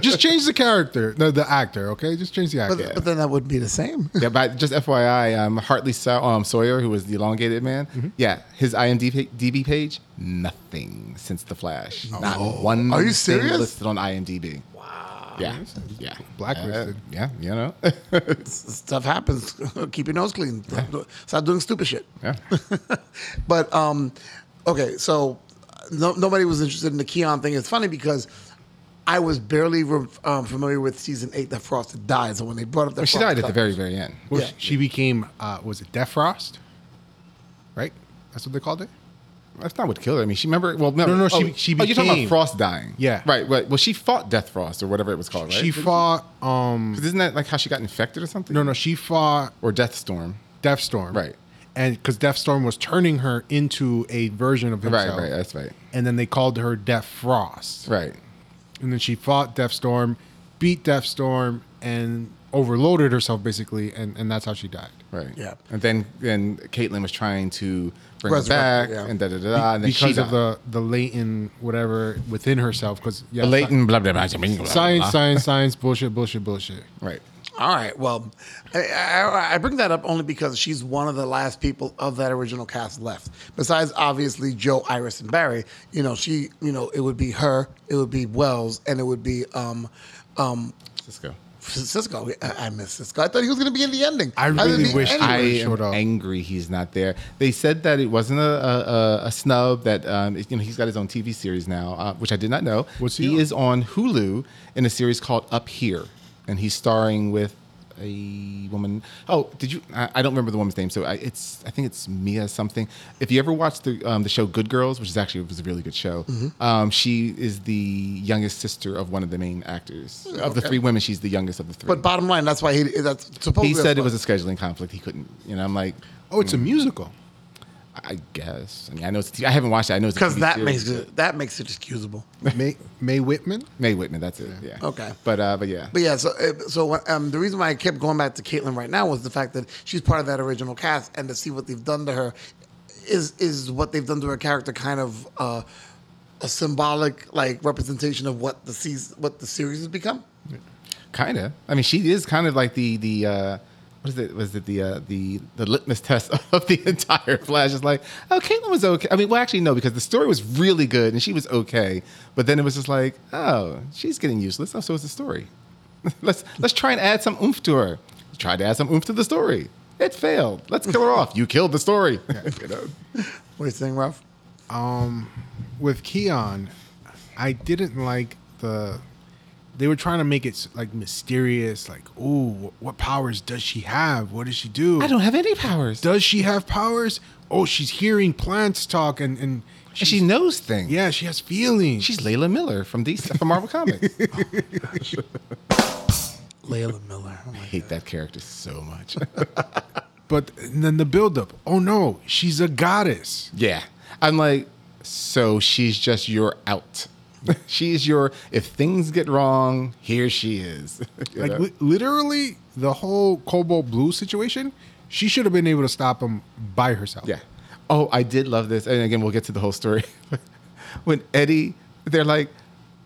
just change the character, the, the actor. Okay, just change the actor. But, but then that would be the same. yeah, but just FYI, um, Hartley Saw- um, Sawyer, who was the elongated man, Mm-hmm. yeah, his IMDb page, nothing since the Flash. Not one. Oh. Are you thing serious? listed on IMDb. Wow. Yeah, yeah, Blacklisted. Uh, yeah, you know. Stuff happens. Keep your nose clean. Stop doing stupid shit. yeah. But um, okay, so no, nobody was interested in the Khione thing. It's funny because I was barely re- um, familiar with season eight that Frost had died. So when they brought up that Well, she Frost died at the very, very end. Well, Yeah. she became, uh, was it Defrost? Right? That's what they called it? That's not what killed her. I mean, she remember. Well, no, No, no, oh, she- she oh, you're talking about Frost dying. Yeah. right, right. Well, she fought Death Frost or whatever it was called. Right? She fought, um, 'Cause isn't that like how she got infected or something? no, no, she fought Or Death Storm. Death Storm. Right. And because Death Storm was turning her into a version of Right, himself. right. Right. That's right. And then they called her Death Frost. Right. And then she fought Death Storm, beat Death Storm, and overloaded herself basically, and, and that's how she died. Right. Yeah. And then then Caitlin was trying to bring her back yeah. and da da da da. And then because of the the latent whatever within herself. Because yeah, the latent blah blah blah. blah, blah. science, science, science, bullshit, bullshit, bullshit. Right. All right. Well, I, I, I bring that up only because she's one of the last people of that original cast left. Besides, obviously, Joe, Iris, and Barry. You know, she. You know, it would be her. It would be Wells, and it would be um, um, Cisco. Cisco. I, I miss Cisco. I thought he was going to be in the ending. I Other really than wish. I am showed up. angry he's not there. They said that it wasn't a, a, a- a snub. That um, you know he's got his own TV series now, uh, which I did not know. What's he he on? is on Hulu in a series called Up Here, and he's starring with a woman. Oh, did you? I, I don't remember the woman's name. So I, it's I think it's Mia something. If you ever watched the um, the show Good Girls, which is actually was a really good show, Mm-hmm. um, she is the youngest sister of one of the main actors of the three women. She's the youngest of the three. But bottom line, that's why he. That's supposedly. he said it was a scheduling conflict. He couldn't. You know, I'm like. Oh, it's a musical. I guess. I mean, I know it's. a t- I haven't watched it. I know it's because that series, makes it that makes it excusable. Mae Mae Whitman. Mae Whitman. That's it. Yeah. Okay. But uh, but yeah. But yeah, so so um, the reason why I kept going back to Caitlin right now was the fact that she's part of that original cast, and to see what they've done to her is is what they've done to her character kind of uh, a symbolic like representation of what the season, what the series has become. Kind of. I mean, she is kind of like the the. Uh, what is it? Was it the uh, the the litmus test of the entire Flash? It's like, oh, Caitlin was okay. I mean, well, actually, no, because the story was really good and she was okay. But then it was just like, oh, she's getting useless. Oh, so is the story. let's let's try and add some oomph to her. Try to add some oomph to the story. It failed. Let's kill her off. You killed the story. you know? What are you saying, Ralph? with Khione, I didn't like the. They were trying to make it like mysterious, like, "Ooh, what powers does she have? What does she do? I don't have any powers. Does she have powers? Oh, she's hearing plants talk, and and And she knows things. yeah, she has feelings. She's Layla Miller from DC from Marvel Comics. Layla Miller. Oh I hate that character so much. but then the buildup. Oh no, she's a goddess. yeah. I'm like, so she's just your out. she's your if things get wrong, here she is. Like li- literally, the whole Cobalt Blue situation. She should have been able to stop him by herself. yeah. Oh, I did love this. And again, we'll get to the whole story. when Eddie, they're like,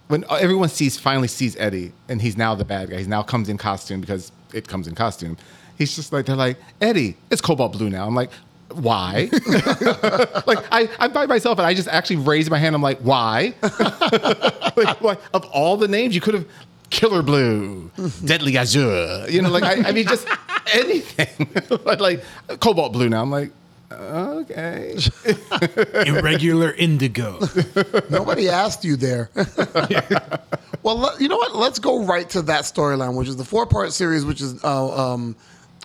when everyone sees finally sees Eddie, and he's now the bad guy. He's now comes in costume because it comes in costume. He's just like they're like Eddie, it's Cobalt Blue now. I'm like, why? like I, I'm by myself, and I just actually raised my hand. I'm like, why? like, why? Of all the names, you could have Killer Blue, Deadly Azure. You know, like I, I mean, just anything. but like Cobalt Blue now. I'm like, okay. Irregular indigo. Nobody asked you there. well, let- you know what? Let's go right to that storyline, which is the four part series, which is uh, um,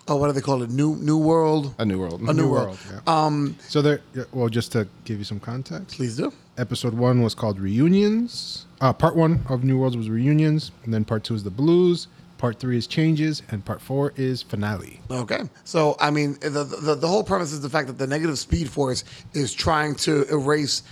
oh, what do they call it? New New World. A new world. A new, world. yeah. Um, So there. Well, just to give you some context, please do. episode one was called reunions. Uh, part one of New Worlds was reunions, and then part two is the blues. Part three is changes, and part four is finale. Okay, so I mean, the, the the whole premise is the fact that the negative speed force is trying to erase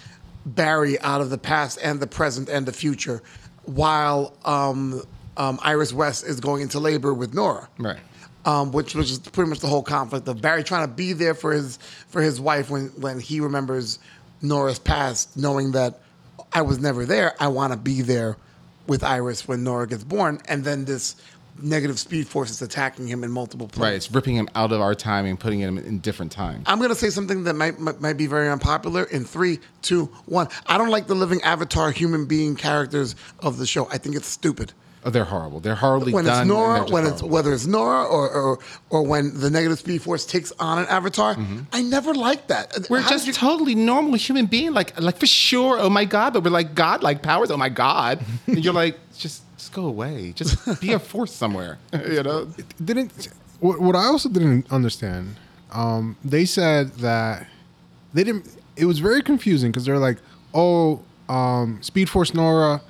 Barry out of the past and the present and the future, while um, um, Iris West is going into labor with Nora. Right. Um, which was just pretty much the whole conflict of Barry trying to be there for his for his wife when when he remembers Nora's past, knowing that I was never there. I want to be there with Iris when Nora gets born, and then this negative speed force is attacking him in multiple places. Right, it's ripping him out of our time and putting him in different times. I'm gonna say something that might, might might be very unpopular. In three, two, one. I don't like the living avatar human being characters of the show. I think it's stupid. Oh, they're horrible. They're horribly When done. it's Nora, they're when it's horrible. whether it's Nora or, or or when the negative speed force takes on an avatar, I never liked that. Mm-hmm. We're How just you- totally normal human being, like like for sure. Oh my god, but we're like God like powers. Oh my god, and you're like just just go away. Just be a force somewhere. you know. It didn't what, what I also didn't understand. Um, they said that they didn't. It was very confusing because they're like, "Oh, um, Speed Force Nora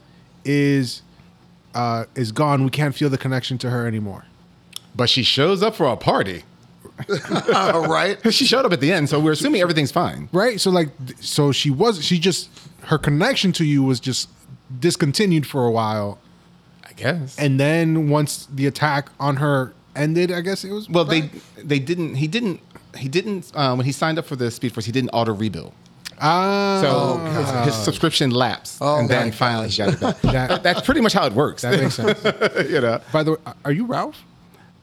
is uh, is gone. We can't feel the connection to her anymore." But she shows up for a party. uh, right? She showed up at the end, so we're assuming everything's fine. Right. So like, so she was. She just her connection to you was just discontinued for a while, I guess. and then once the attack on her ended, I guess it was. well, they back? they didn't. He didn't. He didn't. Uh, when he signed up for the Speed Force, he didn't auto rebill. Ah. So his, his subscription lapsed, Oh, and then my finally he got it back. That- That's pretty much how it works. that makes sense. you know, By the way, are you Ralph?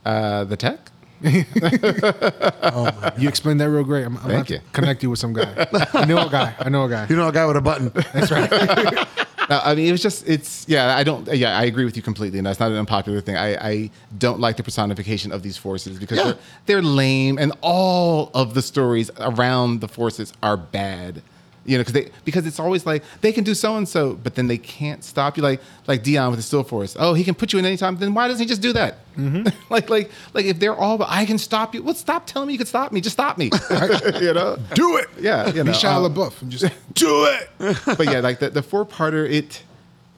uh, the tech. You explained that real great. I'm, I'm Thank you. to connect you with some guy. I know a guy. I know a guy. You know, a guy with a button. No, I mean, it was just, it's, yeah, I don't, yeah, I agree with you completely. And that's not an unpopular thing. I, I don't like the personification of these forces because Yeah. they're, they're lame and all of the stories around the forces are bad. You know, because they because it's always like they can do so and so, but then they can't stop you. Like like Deon with the Still Force. Oh, he can put you in any time. Then why doesn't he just do that? like like like if they're all, I can stop you. Well, stop telling me you can stop me. Just stop me. you know. Do it. Yeah, you know, Be Shia um, LaBeouf and just do it. but yeah, like the, the four parter, it,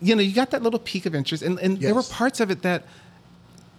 you know, you got that little peak of interest, and, and there were parts of it that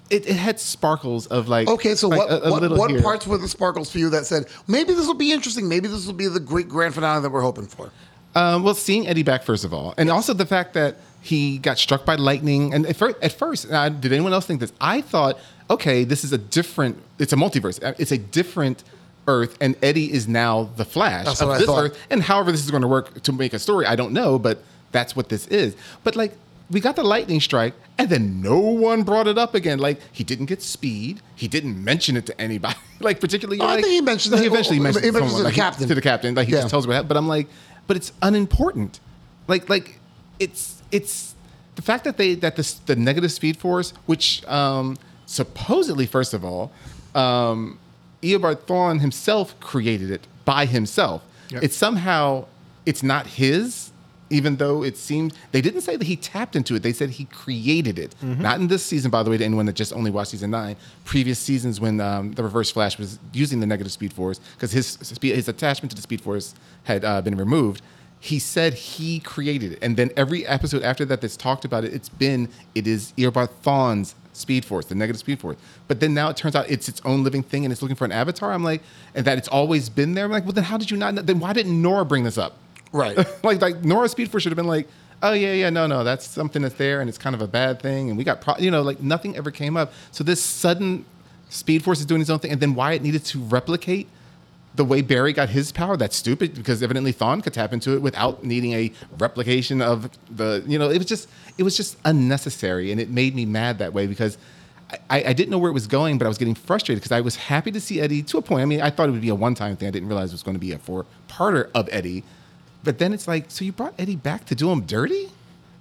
it, it had sparkles of like. Okay, so like what a- a what, what here. parts were the sparkles for you that said maybe this will be interesting? Maybe this will be the great grand finale that we're hoping for. Um, well, seeing Eddie back first of all, and also the fact that he got struck by lightning. And at first, at first uh, did anyone else think this? I thought, okay, this is a different. It's a multiverse. Uh, It's a different Earth, and Eddie is now the Flash That's of this. Earth. And however this is going to work to make a story, I don't know, but that's what this is. But like. We got the lightning strike, and then no one brought it up again. Like he didn't get speed. He didn't mention it to anybody. like particularly, Oh, I think he mentioned it. He eventually He mentioned, it someone, to the like, he- captain. To the captain, like he Yeah. just tells what happened. But I'm like, but it's unimportant. Like like it's it's the fact that they that this the negative speed force, which um, supposedly first of all, um, Eobard Thawne himself created it by himself. Yep. It's somehow it's not his. Even though it seemed they didn't say that he tapped into it, they said he created it. Not in this season, by the way, to anyone that just only watched season nine. Previous seasons, when um, the Reverse Flash was using the negative Speed Force, because his speed, his attachment to the Speed Force had uh, been removed, he said he created it. And then every episode after that that's talked about it, it's been it is Eobard Thawne's Speed Force, the negative Speed Force. But then now it turns out it's its own living thing and it's looking for an avatar. I'm like, and that it's always been there. I'm like, well, then how did you not? Know? Then why didn't Nora bring this up? Right. like like Nora Speed Force should have been like, oh yeah yeah no no that's something that's there and it's kind of a bad thing and we got pro-, you know like nothing ever came up. So this sudden Speed Force is doing its own thing and then Wyatt needed to replicate the way Barry got his power. That's stupid because evidently Thawne could tap into it without needing a replication of the you know it was just it was just unnecessary and it made me mad that way because. I, I didn't know where it was going, but I was getting frustrated because I was happy to see Eddie to a point. I mean, I thought it would be a one-time thing. I didn't realize it was going to be a four-parter of Eddie. But then it's like, so you brought Eddie back to do him dirty?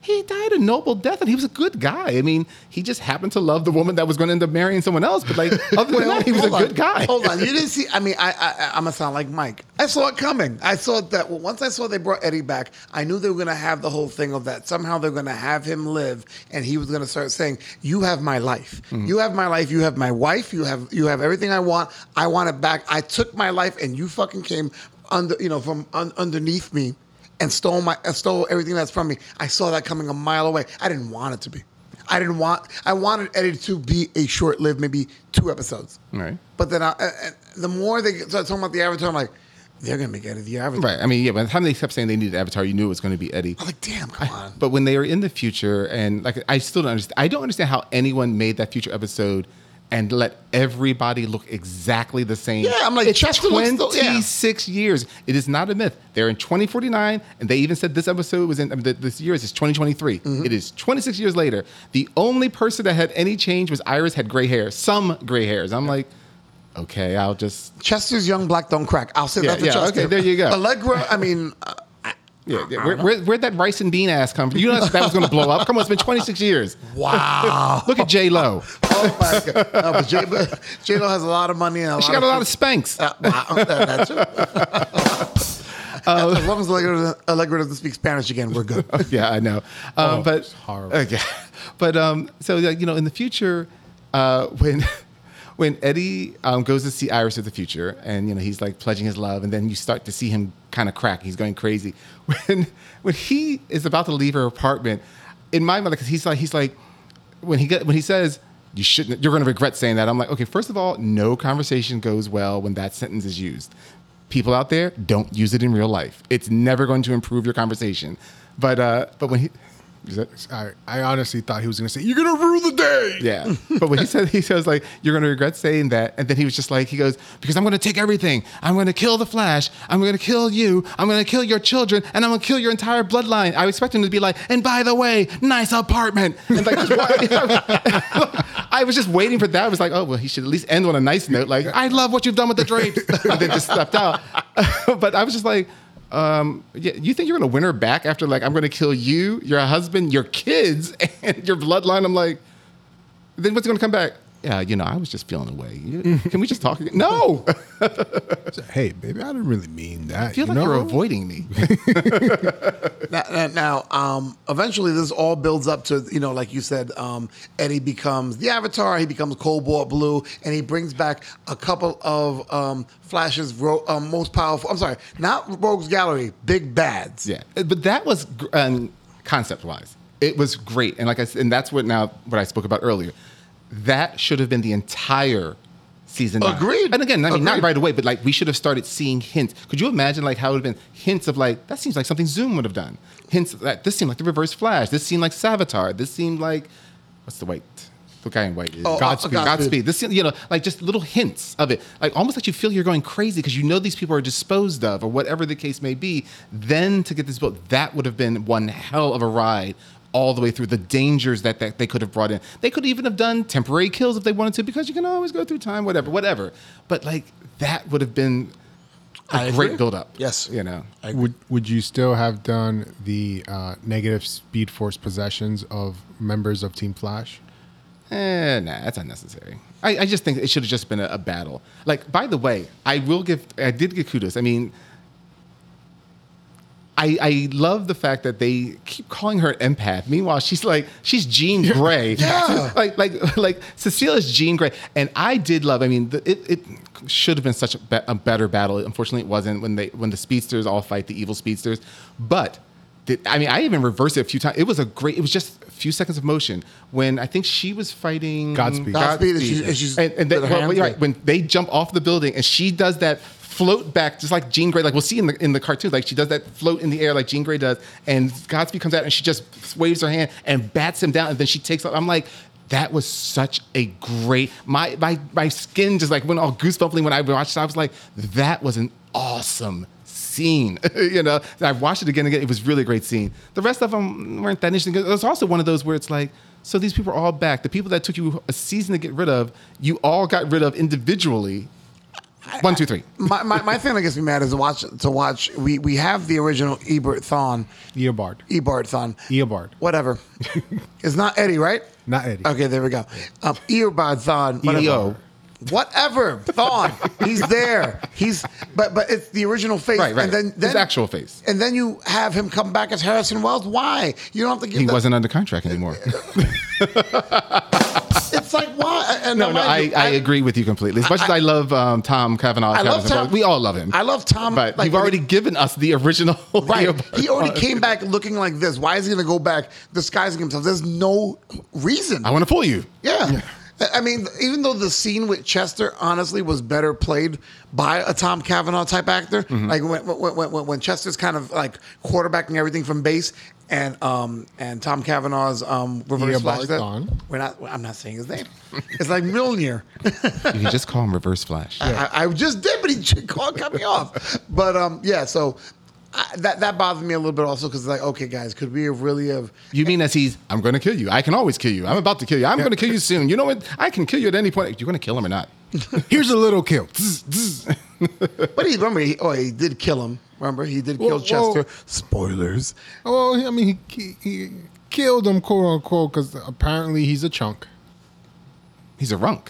He died a noble death, and he was a good guy. I mean, he just happened to love the woman that was going to end up marrying someone else. But like, other than that, he was a hold good on. guy. Hold on, you didn't see. I mean, I, I I'm gonna sound like Mike. I saw it coming. I saw that well, once I saw they brought Eddie back. I knew they were gonna have the whole thing of that. Somehow they're gonna have him live, and he was gonna start saying, "You have my life. Mm-hmm. You have my life. You have my wife. You have you have everything I want. I want it back. I took my life, and you fucking came under you know from un- underneath me." And stole my, uh, stole everything that's from me. I saw that coming a mile away. I didn't want it to be. I didn't want. I wanted Eddie to be a short-lived, maybe two episodes. Right. But then I, the more they start talking about the Avatar, I'm like, they're gonna make Eddie the Avatar. Right. I mean, yeah. By the time they kept saying they needed Avatar, you knew it was going to be Eddie. I'm like, damn, come on. But when they were in the future, and like I still don't understand, I don't understand how anyone made that future episode and let everybody look exactly the same. Yeah, I'm like, it's Chester looks still- yeah. 26 years. It is not a myth. They're in 2049, and they even said this episode was in I mean, this year is 2023. Mm-hmm. It is 26 years later. The only person that had any change was Iris had gray hair, some gray hairs. I'm like, okay, I'll just Chester's young black don't crack. I'll say Yeah, that for yeah, Chester. okay, there you go. Allegra, I mean, uh, yeah. yeah. Where, where, where'd that rice and bean ass come from? You know that was going to blow up. Come on, it's been 26 years. wow. Look at J Lo. oh my God. No, but J- but J-Lo has a lot of money and a She got a lot of spanks. Uh, wow, that- that's Uh, as long as Allegra, doesn't speak Spanish again, we're good. yeah, I know. Um, but it's horrible. Okay, but um, so like, you know, in the future, uh, when when Eddie um, goes to see Iris of the future, and you know he's like pledging his love, and then you start to see him kind of crack. He's going crazy when when he is about to leave her apartment. In my mind, because he's like he's like when he get, when he says. You shouldn't. You're going to regret saying that. I'm like, okay. First of all, no conversation goes well when that sentence is used. People out there don't use it in real life. It's never going to improve your conversation. But uh, but when he, I, I honestly thought he was going to say, "You're going to rule the day." yeah. But when he said he says like you're gonna regret saying that, and then he was just like he goes because I'm gonna take everything. I'm gonna kill the Flash. I'm gonna kill you. I'm gonna kill your children, and I'm gonna kill your entire bloodline. I expect him to be like, and by the way, nice apartment. And like, I was just waiting for that. I was like, oh well, he should at least end on a nice note. Like, I love what you've done with the drapes, and then just stepped out. but I was just like. Um, yeah, you think you're gonna win her back after like I'm gonna kill you, your husband, your kids, and your bloodline? I'm like, then what's to come back? Yeah, you know, I was just feeling away. You- Can we just talk again? No, Hey, baby, I didn't really mean that. I feel you like know? you're avoiding me. Now, now- now, um, eventually, this all builds up to you know, like you said, um, Eddie becomes the Avatar. He becomes Cobalt Blue, and he brings back a couple of um, Flash's ro- um, most powerful. I'm sorry, not Rogues Gallery, big bads. yeah, but that was um, concept wise, it was great, and like I said, and that's what now what I spoke about earlier. That should have been the entire season. nine. Agreed. And again, I mean, not right away, but like we should have started seeing hints. Could you imagine like how it would have been hints of like that seems like something Zoom would have done. Hints that this seemed like the Reverse Flash. This seemed like Savitar. This seemed like what's the white. The guy in white. is- Oh, uh, Godspeed. Godspeed. Godspeed. This, you know, like just little hints of it, like almost like you feel you're going crazy because you know these people are disposed of, or whatever the case may be. Then to get this book, that would have been one hell of a ride all the way through the dangers that, that they could have brought in. They could even have done temporary kills if they wanted to, because you can always go through time, whatever, whatever. But like that would have been a I great agree. build up. Yes. you know. Would Would you still have done the uh, negative Speed Force possessions of members of Team Flash? Eh, nah, that's unnecessary. I, I just think it should have just been a, a battle. Like, by the way, I will give, I did give kudos. I mean, I, I love the fact that they keep calling her an empath. Meanwhile, she's like she's Jean Grey. Yeah. like like like Cecilia's Jean Grey. And I did love. I mean, the, it, it should have been such a, be- a better battle. Unfortunately, it wasn't when they when the speedsters all fight the evil speedsters. But the, I mean, I even reversed it a few times. It was a great. It was just a few seconds of motion when I think she was fighting Godspeed. Godspeed, and she's- and she's- and, and they, well, right, when they jump off the building and she does that float back just like Jean Grey, like we'll see in the in the cartoons, like she does that float in the air like Jean Grey does, and Godspeed comes out and she just waves her hand and bats him down, and then she takes off. I'm like, that was such a great my my my skin just like went all goosebumpy when I watched it. I was like, that was an awesome scene. you know, and I watched it again and again. It was really a great scene. The rest of them weren't that interesting. It was also one of those where it's like, so these people are all back. The people that took you a season to get rid of, you all got rid of individually. One, two, three. my, my, my thing that gets me mad is to watch to watch. We we have the original Ebert Thon, Eobard. Ebert Thon, Eobard. whatever. it's not Eddie, right? Not Eddie. Okay, there we go. Um, Earbud Thon. whatever. EO. Whatever. Thon. He's there. He's but but it's the original face. Right, right. And then, His then actual face. And then you have him come back as Harrison Wells. Why? You don't have to give He the- wasn't under contract anymore. It's like why? And no, no, mind I, I agree with you completely. As much as I love um, Tom Cavanagh, I love Tom. We all love him. I love Tom. but like, you've already given us the original. Right. He already came back looking like this. Why is he going to go back disguising himself? There's no reason. I want to fool you. yeah. I- I mean, even though the scene with Chester honestly was better played by a Tom Cavanagh type actor, Mm-hmm. like when, when, when, when Chester's kind of like quarterbacking everything from base, and um and Tom Cavanagh's um reverse Yeah, flash. That- Gone. We're not. I'm not saying his name. It's like Milner. You can just call him Reverse Flash. I, I just did, but he called, cut me off. But um, yeah. So I, that that bothered me a little bit also because like, okay, guys, could we have really have? You mean as he's, I'm going to kill you. I can always kill you. I'm about to kill you. I'm going to kill you soon. You know what? I can kill you at any point. You're going to kill him or not? Here's a little kill. But he remember, he, oh, he did kill him. Remember, he did kill Whoa, Chester. whoa. Spoilers. Oh, I mean, he, he, he killed him, quote unquote, because apparently he's a chunk. He's a runk.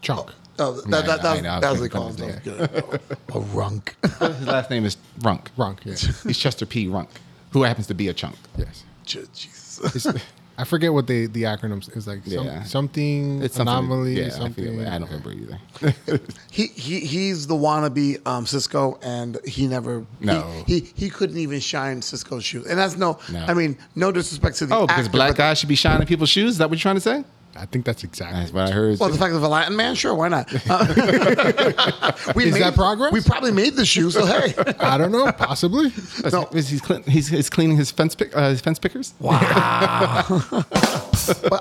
Chunk. Oh, that, Nah, that, that, nah, was, nah, that was was what he making called him. A runk. His last name is Runk. Runk, yeah. He's Chester P. Runk, who happens to be a chunk. yes. Jesus. I forget what they, the acronym is like. Some, Yeah. something It's something. anomaly. yeah, I, something. I don't remember either. He, he he's the wannabe um, Cisco, and he never No. he, he he couldn't even shine Cisco's shoes, and that's no, No. I mean no disrespect to the oh, because black guys should be shining people's shoes? Is that what you're trying to say? I think that's exactly. That's what I heard. Well, the fact of a Latin man, sure, why not? Uh, we Is that progress? We probably made the shoe, so hey, I don't know. Possibly. no. Is he's, clean, he's, he's cleaning his fence, pick, uh, his fence pickers? but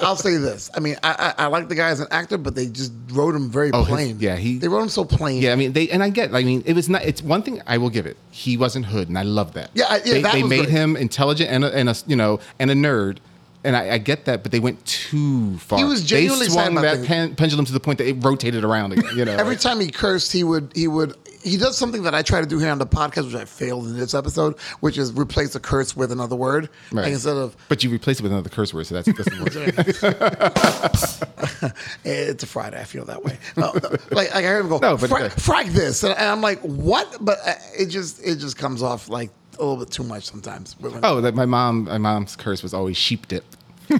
I'll say this: I mean, I, I I like the guy as an actor, but they just wrote him very Oh, his- plain. yeah, he- they wrote him so plain. Yeah, I mean, they and I get. I mean, it was not. It's one thing I will give it. He wasn't hood, and I love that. Yeah, I- yeah, they, that they was made great. him intelligent and a, and a you know and a nerd, and I, I get that. But they went too far. He was genuinely they swung that pen, pendulum to the point that it rotated around. Again, you know, Every time he cursed, he would he would he does something that I try to do here on the podcast, which I failed in this episode, which is replace a curse with another word. Right. Like instead of But you replace it with another curse word, so that's doesn't work. it's a Friday, I feel that way. No, no, like, like I heard him go, No, but- "Fra- frag this, and I'm like, what? But uh, it just it just comes off like a little bit too much sometimes. Oh, that my mom, my mom's curse was always sheep dip.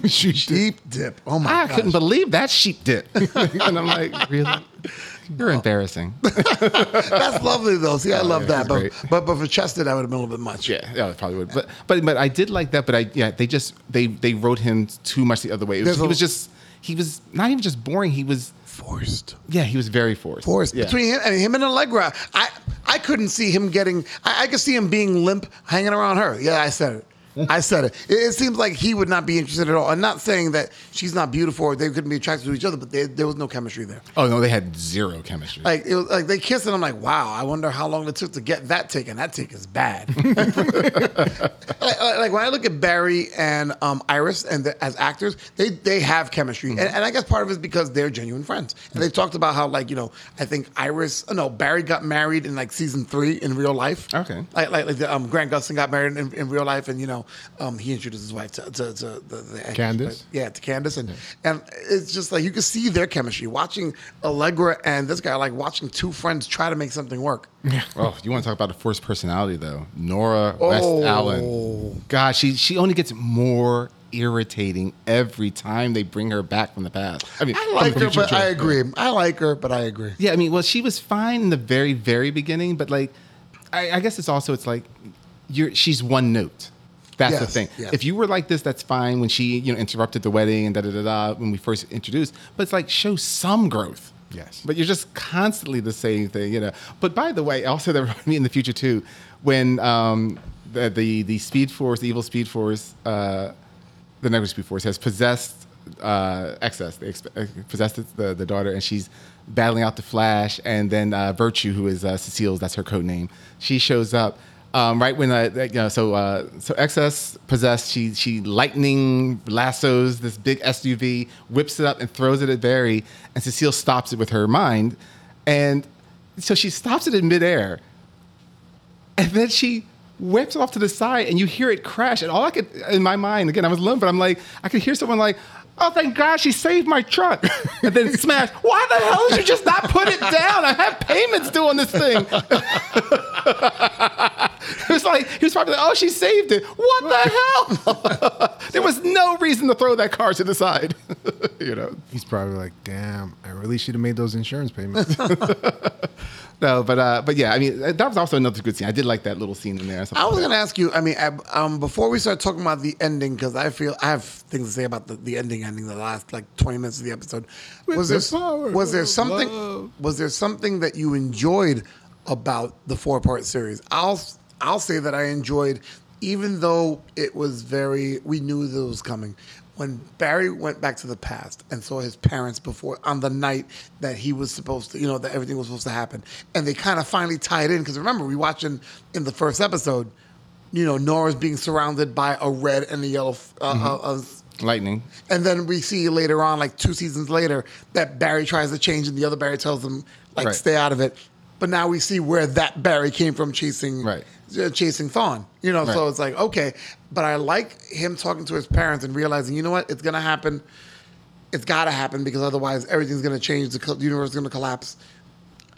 Sheep dip. Oh my god. I god! couldn't believe that sheep dip, and I'm like, really? You're embarrassing. That's lovely though. See, I oh, love yeah, that. But, great. but but for Chester, that would have been a little bit much. Yeah, yeah, it probably would. But but but I did like that. But I yeah, they just they they wrote him too much the other way. It was, he a- was just he was not even just boring. He was Forced. yeah, he was very forced. Forced Yeah. between him and him and Allegra. I I couldn't see him getting. I, I could see him being limp, hanging around her. Yeah, I said it. I said it. it. It seems like he would not be interested at all. I'm not saying that she's not beautiful or they couldn't be attracted to each other, but they, there was no chemistry there. oh no, they had zero chemistry. Like it was like they kissed and I'm like, wow, I wonder how long it took to get that taken. That take is bad. like, like- when I look at Barry and um, Iris and the, as actors, they they have chemistry, and, and I guess part of it is because they're genuine friends. And they've talked about how like you know I think Iris, oh, no Barry got married in like season three in real life. Okay. like like, like the, um, Grant Gustin got married in, in real life, and you know um, he introduced his wife to, to, to the, the Candice? yeah, to Candice, and and it's just like you can see their chemistry. Watching Allegra and this guy, like watching two friends try to make something work. Yeah. oh, you want to talk about a forced personality though? Nora West Oh. Allen. God, she she only gets more irritating every time they bring her back from the past. I mean, I like her, but. I agree. I like her, but I agree. Yeah, I mean, well, she was fine in the very, very beginning, but like, I, I guess it's also it's like, you're she's one note. That's the thing. yes. If you were like this, that's fine. When she, you know, interrupted the wedding and da da da da when we first introduced, but it's like show some growth. Yes. But you're just constantly the same thing, you know. But by the way, also that reminded me in the future too, when um, the, the the Speed Force, the evil Speed Force, uh, the negative Speed Force has possessed uh, XS. They exp- uh, possessed the, the daughter, and she's battling out the Flash. And then uh, Virtue, who is uh, Cecile's, that's her code name. She shows up um, right when uh, you know. So uh, so XS possessed. She she lightning lassos this big SUV, whips it up and throws it at Barry, and Cecile stops it with her mind, and so she stops it in midair. And then she whips off to the side, and you hear it crash. And all I could, in my mind, again, I was alone, but I'm like, I could hear someone like, "Oh, thank God, she saved my truck!" And then smash. Why the hell did you just not put it down? I have payments due on this thing. it was like he was probably like, "Oh, she saved it." What the hell? there was no reason to throw that car to the side. you know. He's probably like, damn, I really should have made those insurance payments. no, but uh, but yeah, I mean that was also another good scene. I did like that little scene in there. I was going to ask you. I mean, I- um, before we start talking about the ending, because I feel I have things to say about the, the ending. Ending the last like twenty minutes of the episode. Was the there power was there something love. was there something that you enjoyed about the four part series? I'll I'll say that I enjoyed, even though it was very we knew that it was coming. When Barry went back to the past and saw his parents before on the night that he was supposed to, you know, that everything was supposed to happen, and they kind of finally tied in because remember we watching in the first episode, you know, Nora's being surrounded by a red and a yellow, uh, uh, uh, Lightning. and then we see later on, like two seasons later, that Barry tries to change, and the other Barry tells him like Right. stay out of it. But now we see where that Barry came from, chasing Right. Uh, chasing Thawne. You know, so it's like okay, but I like him talking to his parents and realizing, you know what, it's gonna happen. It's got to happen because otherwise everything's gonna change. The universe is gonna collapse.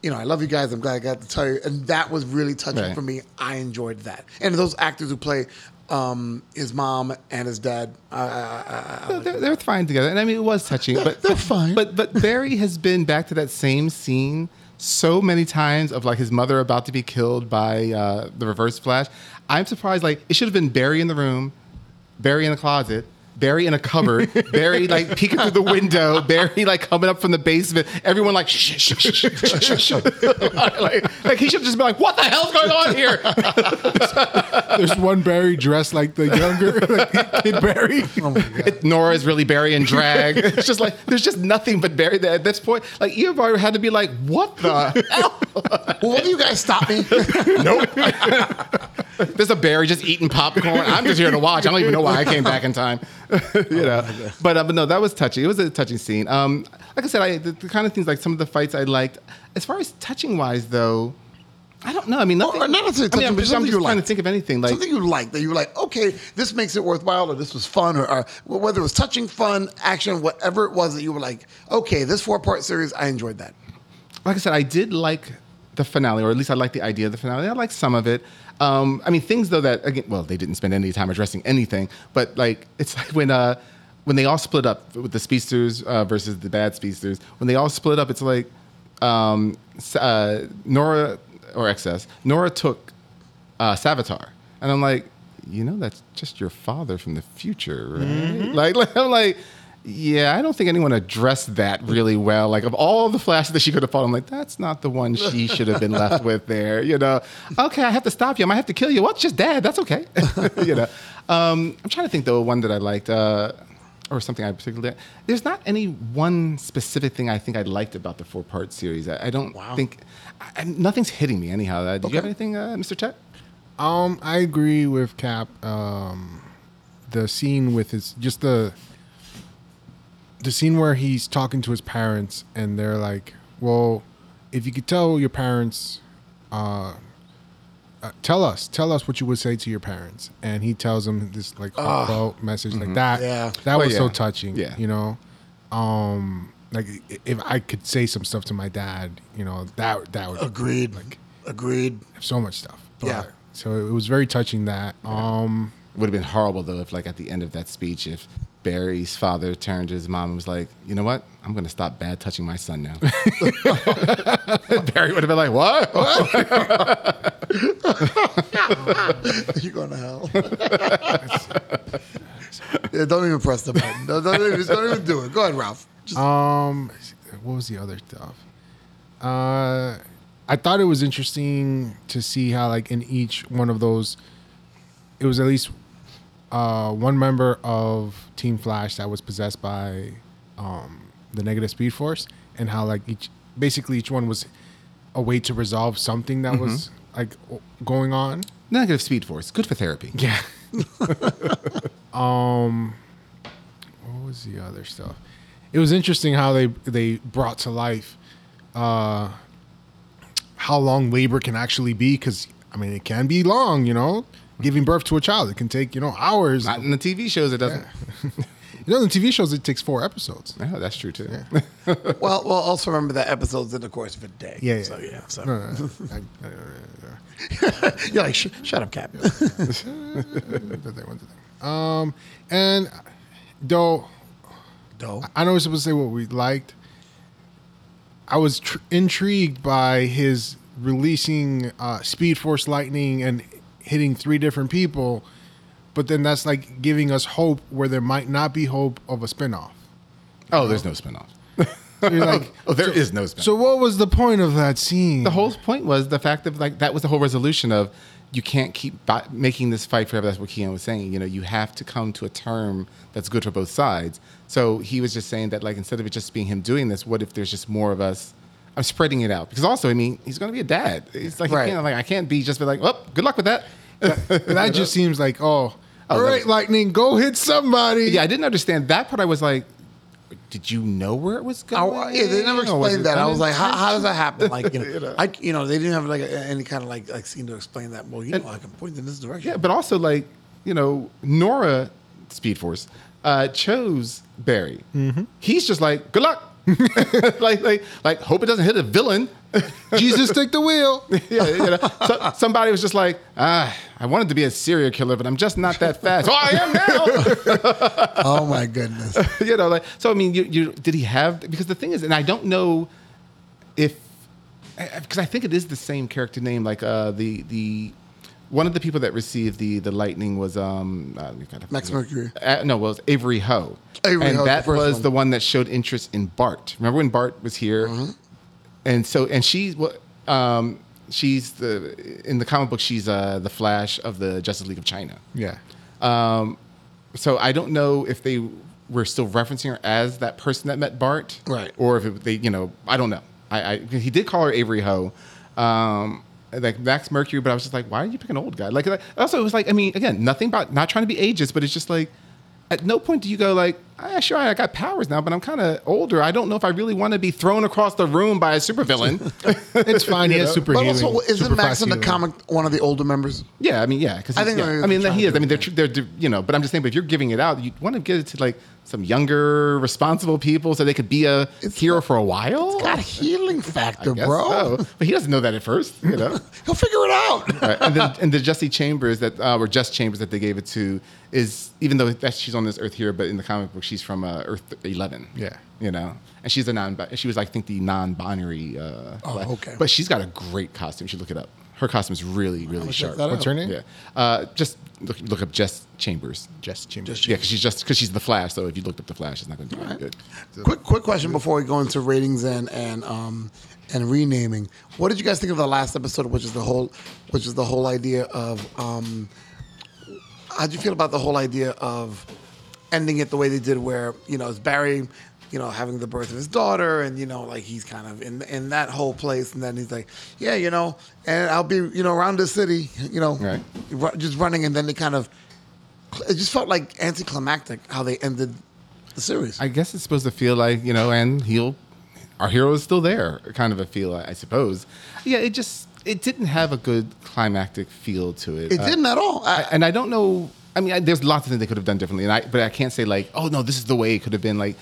You know, I love you guys. I'm glad I got to tell you, and that was really touching Right. for me. I enjoyed that, and those actors who play um, his mom and his dad. I, I, I, I, they're, they're fine together, and I mean it was touching. But they're fine. But but Barry has been back to that same scene so many times of like his mother about to be killed by uh, the Reverse Flash. I'm surprised. Like it should have been Barry in the room, Barry in the closet. Barry in a cupboard, Barry like peeking through the window, Barry like coming up from the basement, everyone like shh, shh, shh, shh, shh, shh, shh. like, like he should just been like, "What the hell's going on here?" There's one Barry dressed like the younger like Kid Barry. Oh Nora is really Barry in drag. It's just like there's just nothing but Barry there at this point. Like Eobard had to be like, "What the hell?" well, will you guys stop me? Nope. there's a Barry just eating popcorn. I'm just here to watch. I don't even know why I came back in time. you know, but uh, but no, that was touching. It was a touching scene. Um, like I said, I the, the kind of things like some of the fights I liked. As far as touching wise, though, I don't know. I mean, nothing. Or not necessarily I mean, touching, I'm but just, I'm just trying to think of anything like Something you like that you were like, okay, this makes it worthwhile, or this was fun, or, or whether it was touching, fun, action, whatever it was that you were like, okay, this four part series, I enjoyed that. like I said, I did like the finale, or at least I liked the idea of the finale. I liked some of it. Um, I mean, things though that again, well, they didn't spend any time addressing anything, but like it's like when uh when they all split up with the speedsters uh, versus the bad speedsters. When they all split up, it's like um, uh, Nora or XS. Nora took uh, Savitar, and I'm like, you know, that's just your father from the future, right? Like, like, I'm like, yeah, I don't think anyone addressed that really well. Like, of all the flashes that she could have fought, I'm like, that's not the one she should have been left with there. You know, okay, I have to stop you. I might have to kill you. Well, it's just dad. That's okay. you know, um, I'm trying to think though, one that I liked. Uh, or something I particularly. There's not any one specific thing I think I liked about the four part series. I, I don't think I, I- nothing's hitting me anyhow. Uh, did you have anything, uh, Mr. Chet? Um, I agree with Cap. Um, the scene with his just the the scene where he's talking to his parents and they're like, "Well, if you could tell your parents, uh, uh, tell us, tell us what you would say to your parents." And he tells them this like heartfelt message like that. Yeah. that Well, was so yeah. touching. Yeah. you know. Um, like i- if I could say some stuff to my dad, you know, that that would Agreed. Like Agreed. so much stuff. But, Yeah. So it was very touching that. Um, Would have been horrible though if, like, at the end of that speech, if Barry's father turned to his mom and was like, "You know what? I'm going to stop bad touching my son now." Barry would have been like, "What?" You're going to hell. yeah, don't even press the button. Don't, don't even, just don't even do it. Go ahead, Ralph. Just, um, what was the other stuff? Uh, I thought it was interesting to see how, like, in each one of those, it was at least uh, one member of Team Flash that was possessed by um, the negative Speed Force, and how, like, each basically each one was a way to resolve something that was like going on. Negative speed force, good for therapy. Yeah. um, what was the other stuff? It was interesting how they they brought to life uh, how long labor can actually be because I mean it can be long, you know. Giving birth to a child, it can take you know hours. Not in the TV shows, it doesn't. You know, in TV shows, it takes four episodes. Oh, that's true too. well, well, also remember that episode's in the course of a day. Yeah, yeah, So, yeah. So. No, no, no. I- I- I- I- You're like, Sh- shut up, Cap. One thing, one thing. Um, and though Doe. I know we're supposed to say what we liked. I was tr- intrigued by his releasing uh, Speed Force Lightning and hitting three different people, but then that's like giving us hope where there might not be hope of a spinoff. Oh, there's no spinoff. You're like, Oh, there is no spinoff. so what was the point of that scene? the whole point was the fact of like that was the whole resolution of you can't keep making this fight forever. That's what Khione was saying. You know, you have to come to a term that's good for both sides. So he was just saying that like instead of it just being him doing this, what if there's just more of us? I'm spreading it out because also, I mean, he's going to be a dad. It's like, Right. like I can't be just be like, well, good luck with that. that just seems like, oh, all right, was- Lightning, go hit somebody. Yeah, I didn't understand that part. I was like, did you know where it was going? I, yeah, they never explained that. I was like, how, how does that happen? Like, you know, You know? I, you know, they didn't have like a, any kind of like like scene to explain that. Well, you know, I can point in this direction. Yeah, but also like you know, Nora Speed Force uh, chose Barry. He's just like, good luck. like, like, like, hope it doesn't hit a villain. Jesus, take the wheel. yeah, you know, so, somebody was just like, ah, I wanted to be a serial killer, but I'm just not that fast. oh, I am now. Oh my goodness. you know, like, so I mean, you, you did he have? Because the thing is, and I don't know if because I think it is the same character name. Like uh, the the one of the people that received the the lightning was um uh, we gotta- Max Mercury. Uh, no, well, it was Avery Ho. Avery and Ho, the that first was one. the one that showed interest in Bart. Remember when Bart was here? Mm-hmm. And so, and she's what. Um, she's the in the comic book. She's uh, the Flash of the Justice League of China. Yeah. Um, so I don't know if they were still referencing her as that person that met Bart, Right. Or if it, they, you know, I don't know. I, I he did call her Avery Ho, um, like Max Mercury, but I was just like, why did you pick an old guy? Like, also it was like, I mean, again, nothing about not trying to be ageist, but it's just like, at no point do you go like, ah, sure, I got powers now, but I'm kind of older. I don't know if I really want to be thrown across the room by a supervillain. It's fine. He has super But healing. also, isn't super Max fast in the healing. comic one of the older members? Yeah, I mean, yeah, because I think yeah. they're I mean, trying he to is. I mean, do they're, they're, you know, but I'm just saying, but if you're giving it out, you want to give it to like some younger, responsible people so they could be a It's hero got- for a while. Got healing factor, I guess bro. so. But he doesn't know that at first, you know. He'll figure it out. Right. And then and the Jesse Chambers that uh, or Jess Chambers that they gave it to is even though that she's on this Earth here, but in the comic book she's from uh, Earth Eleven. Yeah. you know, and she's a non. She was I think the non-binary. Uh, Oh, okay. But she's got a great costume. You should look it up. Her costume is really really sharp. What's her name? Yeah, uh, just look, look up Jess Chambers. Jess Chambers. Just- Yeah, because she's just because she's the Flash. So if you looked up the Flash, it's not going to be very good. quick, quick question before we go into ratings and and um and renaming. What did you guys think of the last episode, which is the whole, which is the whole idea of um, how'd you feel about the whole idea of ending it the way they did, where you know it's Barry, you know, having the birth of his daughter, and you know, like he's kind of in in that whole place, and then he's like, yeah, you know, and I'll be, you know, around the city, you know, Right. ru- just running, and then they kind of, it just felt like anticlimactic how they ended the series. I guess it's supposed to feel like you know, and he'll, our hero is still there, kind of a feel, I suppose. Yeah, it just it didn't have a good climactic feel to it. It Uh, didn't at all. I, I- and I don't know. I mean, I, there's lots of things they could have done differently, and I, but I can't say like, oh no, this is the way it could have been. Like,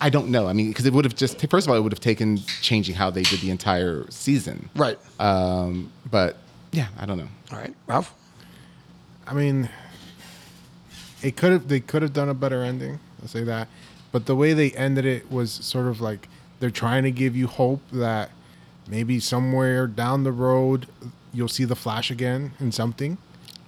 I don't know. I mean, because it would have just first of all, it would have taken changing how they did the entire season. right. Um, but yeah, I don't know. all right, Ralph. I mean, it could have they could have done a better ending. I'll say that, but the way they ended it was sort of like they're trying to give you hope that maybe somewhere down the road you'll see the Flash again in something.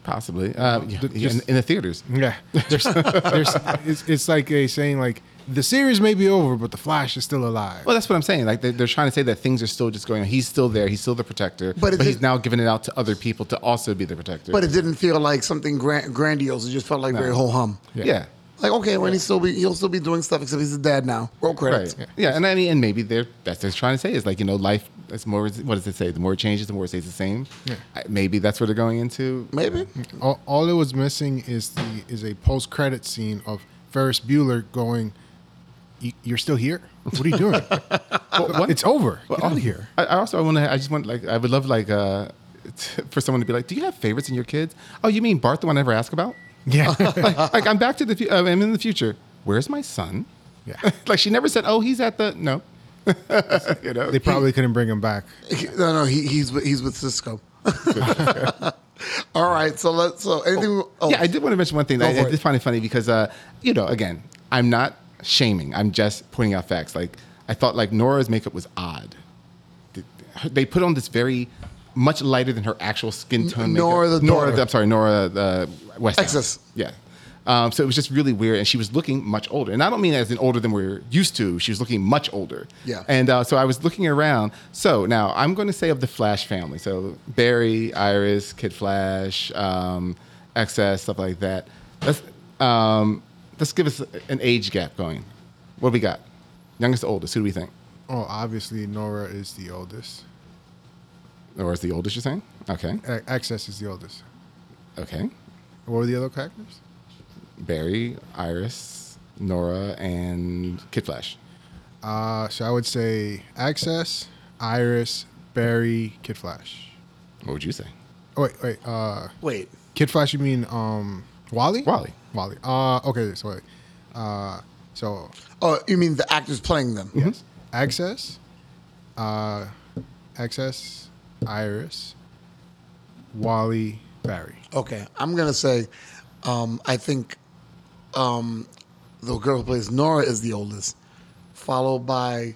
Possibly, uh, yeah, Th- in, in the theaters. Yeah, there's, there's, it's, it's like a saying like the series may be over, but the Flash is still alive. Well, that's what I'm saying. Like they're, they're trying to say that things are still just going on. He's still there. He's still the protector, But but, he's did- now giving it out to other people to also be the protector. But it didn't feel like something gran- grandiose. It just felt like very ho hum. yeah. Like okay, when he still be he'll still be doing stuff except he's a dad now. Roll credits. Right. Yeah. and I mean, and maybe they're that's what they're trying to say is like you know, life. It's more. What does it say? The more it changes, the more it stays the same. Yeah. Maybe that's what they're going into. Maybe. all, all it was missing is the is a post credit scene of Ferris Bueller going, "You're still here? What are you doing? it's over. Get out of here." I, I also I want to. I just want like I would love like uh t- for someone to be like, do you have favorites in your kids? Oh, you mean Bart, the one I never ask about? Yeah, like, like I'm back to the. fu- Uh, I'm in the future. Where's my son? yeah. like she never said, oh, he's at the no. you know, They probably couldn't bring him back. No, no, he, he's with, he's with Cisco. All right, so let's. So anything? Oh, Yeah, I did want to mention one thing. Go I, I for did find it funny because, uh, you know, again, I'm not shaming. I'm just pointing out facts. Like I thought, like Nora's makeup was odd. They put on this very much lighter than her actual skin tone. Nora makeup. the Nora, daughter. I'm sorry, Nora uh, West. XS. Yeah. Um, so it was just really weird, and she was looking much older. And I don't mean as in older than we're used to. She was looking much older. Yeah. And uh, so I was looking around. So now I'm going to say of the Flash family. So Barry, Iris, Kid Flash, um, XS, stuff like that. Let's um, let's give us an age gap going. What do we got? Youngest to oldest. Who do we think? Oh, obviously Nora is the oldest. Or is the oldest you're saying? Okay. A- XS is the oldest. Okay. What were the other characters? Barry, Iris, Nora, and Kid Flash. Uh, so I would say XS, Iris, Barry, Kid Flash. What would you say? Oh wait, wait. Uh, Wait. Kid Flash, you mean um, Wally? Wally. Wally. Uh, okay. So wait. Uh, so Oh, you mean the actors playing them? yes, XS, uh, XS, Iris, Wally, Barry. Okay, I'm gonna say, um, I think um, the girl who plays Nora is the oldest, followed by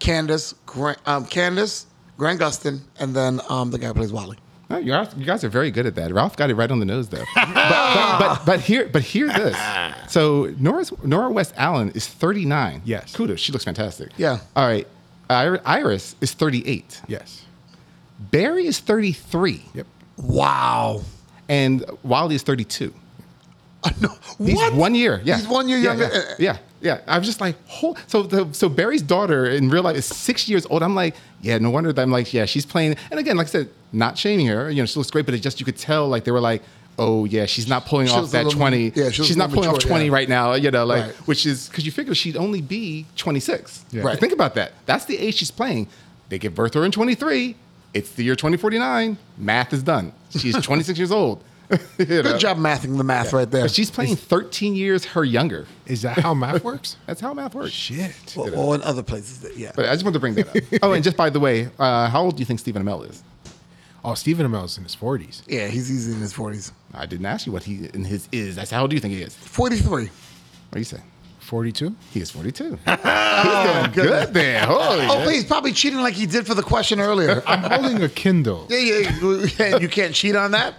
Candice, Grant, um, Candice, Grant Gustin, and then um, the guy who plays Wally. Oh, you, are, you guys are very good at that. Ralph got it right on the nose, though. but, but, but, but here, but hear this. So Nora's, Nora West Allen is 39. Yes. Kudos. She looks fantastic. Yeah. All right. Ir- Iris is 38. Yes. Barry is 33. Yep. Wow. And Wally is 32. no, He's what? one year. Yeah, He's one year Yeah, younger. Yeah, yeah, yeah. I was just like, so the, so Barry's daughter in real life is six years old. I'm like, yeah, no wonder that I'm like, yeah, she's playing. And again, like I said, not shaming her. You know, she looks great, but it just you could tell like they were like. Oh yeah, she's not pulling She off that little- twenty. yeah, she she's not pulling off twenty yeah. right now. You know, like Right. which is because you figure she'd only be twenty six. Yeah. Right. Think about that. That's the age she's playing. They give birth to her in twenty three. It's the year twenty forty nine. Math is done. She's twenty six years old. You know? Good job mathing the math right there. But she's playing 13 years her younger. Is that how math works? That's how math works. Shit. or, or in other places. That, yeah. But I just wanted to bring that up. oh, and just by the way, uh, how old do you think Stephen Amell is? Oh, Stephen Amell's in his forties. yeah, he's easy in his 40s. I didn't ask you what he in his is. I said, how old do you think he is? 43. What do you say? Forty-two. He is 42. He's doing good there. Holy Oh, please, probably cheating like he did for the question earlier. I'm holding a Kindle. yeah, yeah, yeah, you can't cheat on that.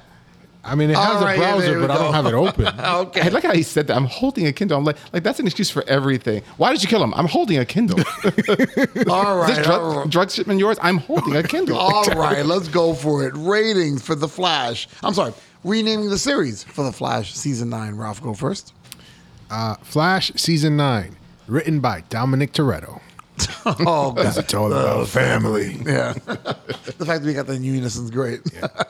I mean, it has All right, a browser, there we but I don't have it open. Okay. I like how he said that. I'm holding a Kindle. I'm like, like that's an excuse for everything. Why did you kill him? I'm holding a Kindle. is All right. this drug, right. drug shipment yours? I'm holding a Kindle. All right, let's go for it. Ratings for The Flash. I'm sorry, renaming the series for The Flash season nine. Ralph, go first. Uh, Flash season nine, written by Dominic Toretto. Oh, God. It's all about family. Yeah. the fact that we got the in unison is great.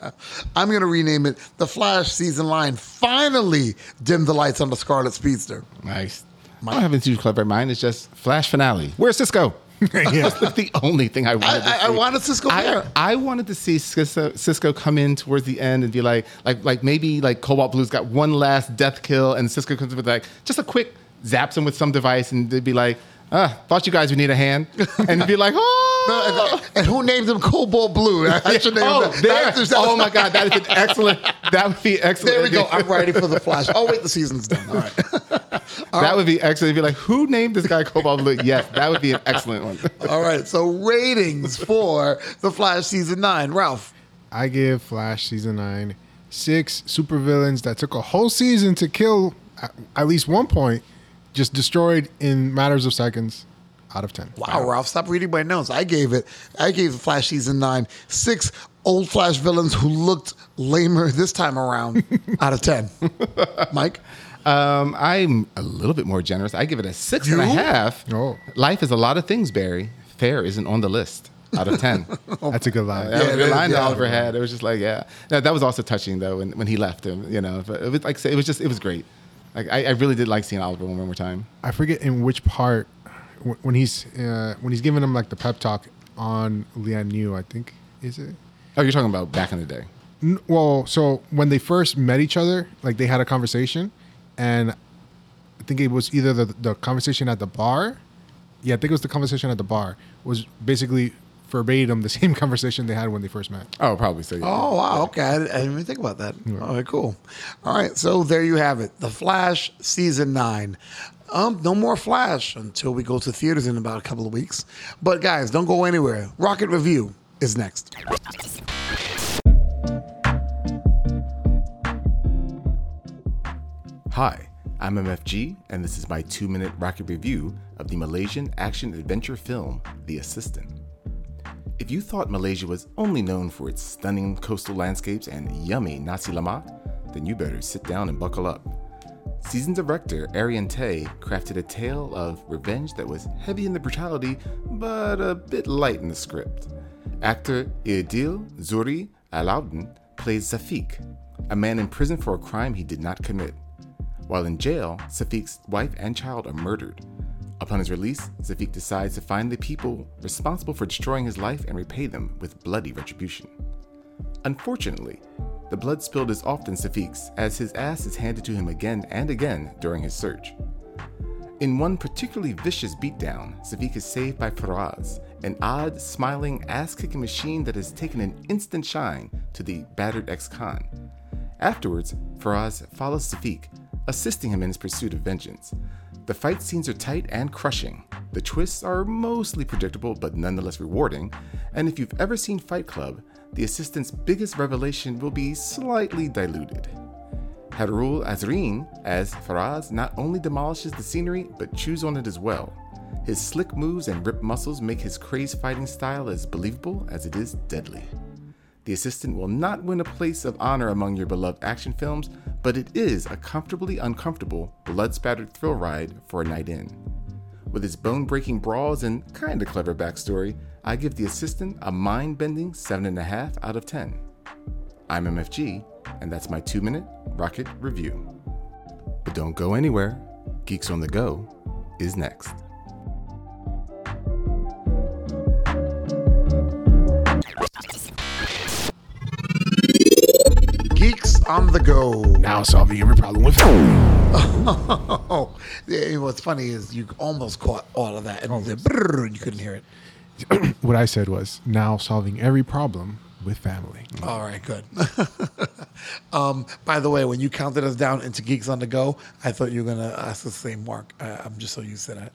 I'm going to rename it The Flash season line finally dimmed the lights on the Scarlet Speedster. Nice. I don't have too clever in mind. It's just Flash finale. Where's Cisco? That's the only thing I wanted to I, I, I see. wanted Cisco I, there. I wanted to see Cisco, Cisco come in towards the end and be like, like, like maybe like Cobalt Blue's got one last death kill, and Cisco comes in with like just a quick zaps him with some device, and they'd be like, ah, thought you guys would need a hand, and be like, oh. And who named him Cobalt Blue? I should name Oh, him there. that. oh my God, that is an excellent. That would be excellent. There we go. I'm ready for the Flash. Oh wait, the season's done. All right. that would be excellent. It'd be like, who named this guy Cobalt Blue? Yes, that would be an excellent one. All right. So ratings for the Flash season nine. Ralph. I give Flash season nine six supervillains that took a whole season to kill at, at least one point, just destroyed in matters of seconds. Out of ten. Wow, Ralph, stop reading my notes. I gave it. I gave the Flash season nine six old Flash villains who looked lamer this time around. out of ten. Mike. Um, I'm a little bit more generous. I give it a six and a half. Oh. Life is a lot of things, Barry. Fair isn't on the list out of 10. That's a good line. That was a it good is, line that yeah. Oliver had. It was just like, yeah. No, that was also touching, though, when, when he left him, you know. But it was like, it was just, it was great. Like, I, I really did like seeing Oliver one more time. I forget in which part wh- when he's uh, when he's giving him like the pep talk on Lian Yu. I think is it. Oh, you're talking about back in the day. N- Well, so when they first met each other, like they had a conversation, and I think it was either the the conversation at the bar. Yeah, I think it was the conversation at the bar. Was basically verbatim the same conversation they had when they first met. Oh, probably so. Yeah. Oh wow. Okay, I didn't, I didn't even think about that. All right, cool. All right, so there you have it. The Flash season nine. Um, no more Flash until we go to theaters in about a couple of weeks. But guys, don't go anywhere. Rocket Review is next. Hi, I'm MFG, and this is my two minute rocket review of the Malaysian action adventure film, The Assistant. If you thought Malaysia was only known for its stunning coastal landscapes and yummy nasi lemak, then you better sit down and buckle up. Seasoned director Adrian Teh crafted a tale of revenge that was heavy in the brutality, but a bit light in the script. Actor Iadil Zuri Alaudin plays Safiq, a man in prison for a crime he did not commit. While in jail, Safiq's wife and child are murdered. Upon his release, Safiq decides to find the people responsible for destroying his life and repay them with bloody retribution. Unfortunately, the blood spilled is often Safiq's, as his ass is handed to him again and again during his search. In one particularly vicious beatdown, Safiq is saved by Faraz, an odd, smiling, ass kicking machine that has taken an instant shine to the battered ex con. Afterwards, Faraz follows Safiq, assisting him in his pursuit of vengeance. The fight scenes are tight and crushing. The twists are mostly predictable but nonetheless rewarding, and if you've ever seen Fight Club, the assistant's biggest revelation will be slightly diluted. Hairul Azreen, as Faraz, not only demolishes the scenery but chews on it as well. His slick moves and ripped muscles make his crazed fighting style as believable as it is deadly. The assistant will not win a place of honor among your beloved action films, but it is a comfortably uncomfortable, blood spattered thrill ride for a night in. With its bone breaking brawls and kinda clever backstory, I give The Assistant a mind bending 7.5 out of 10. I'm MFG, and that's my two minute rocket review. But don't go anywhere, Geeks on the Go is next. On the go. Now solving every problem with Oh, what's funny is you almost caught all of that, and the you couldn't hear it. what I said was now solving every problem with family. All right, good. um, by the way, when you counted us down into Geeks on the Go, I thought you were gonna ask the same Mark. Uh, I'm just so used to that.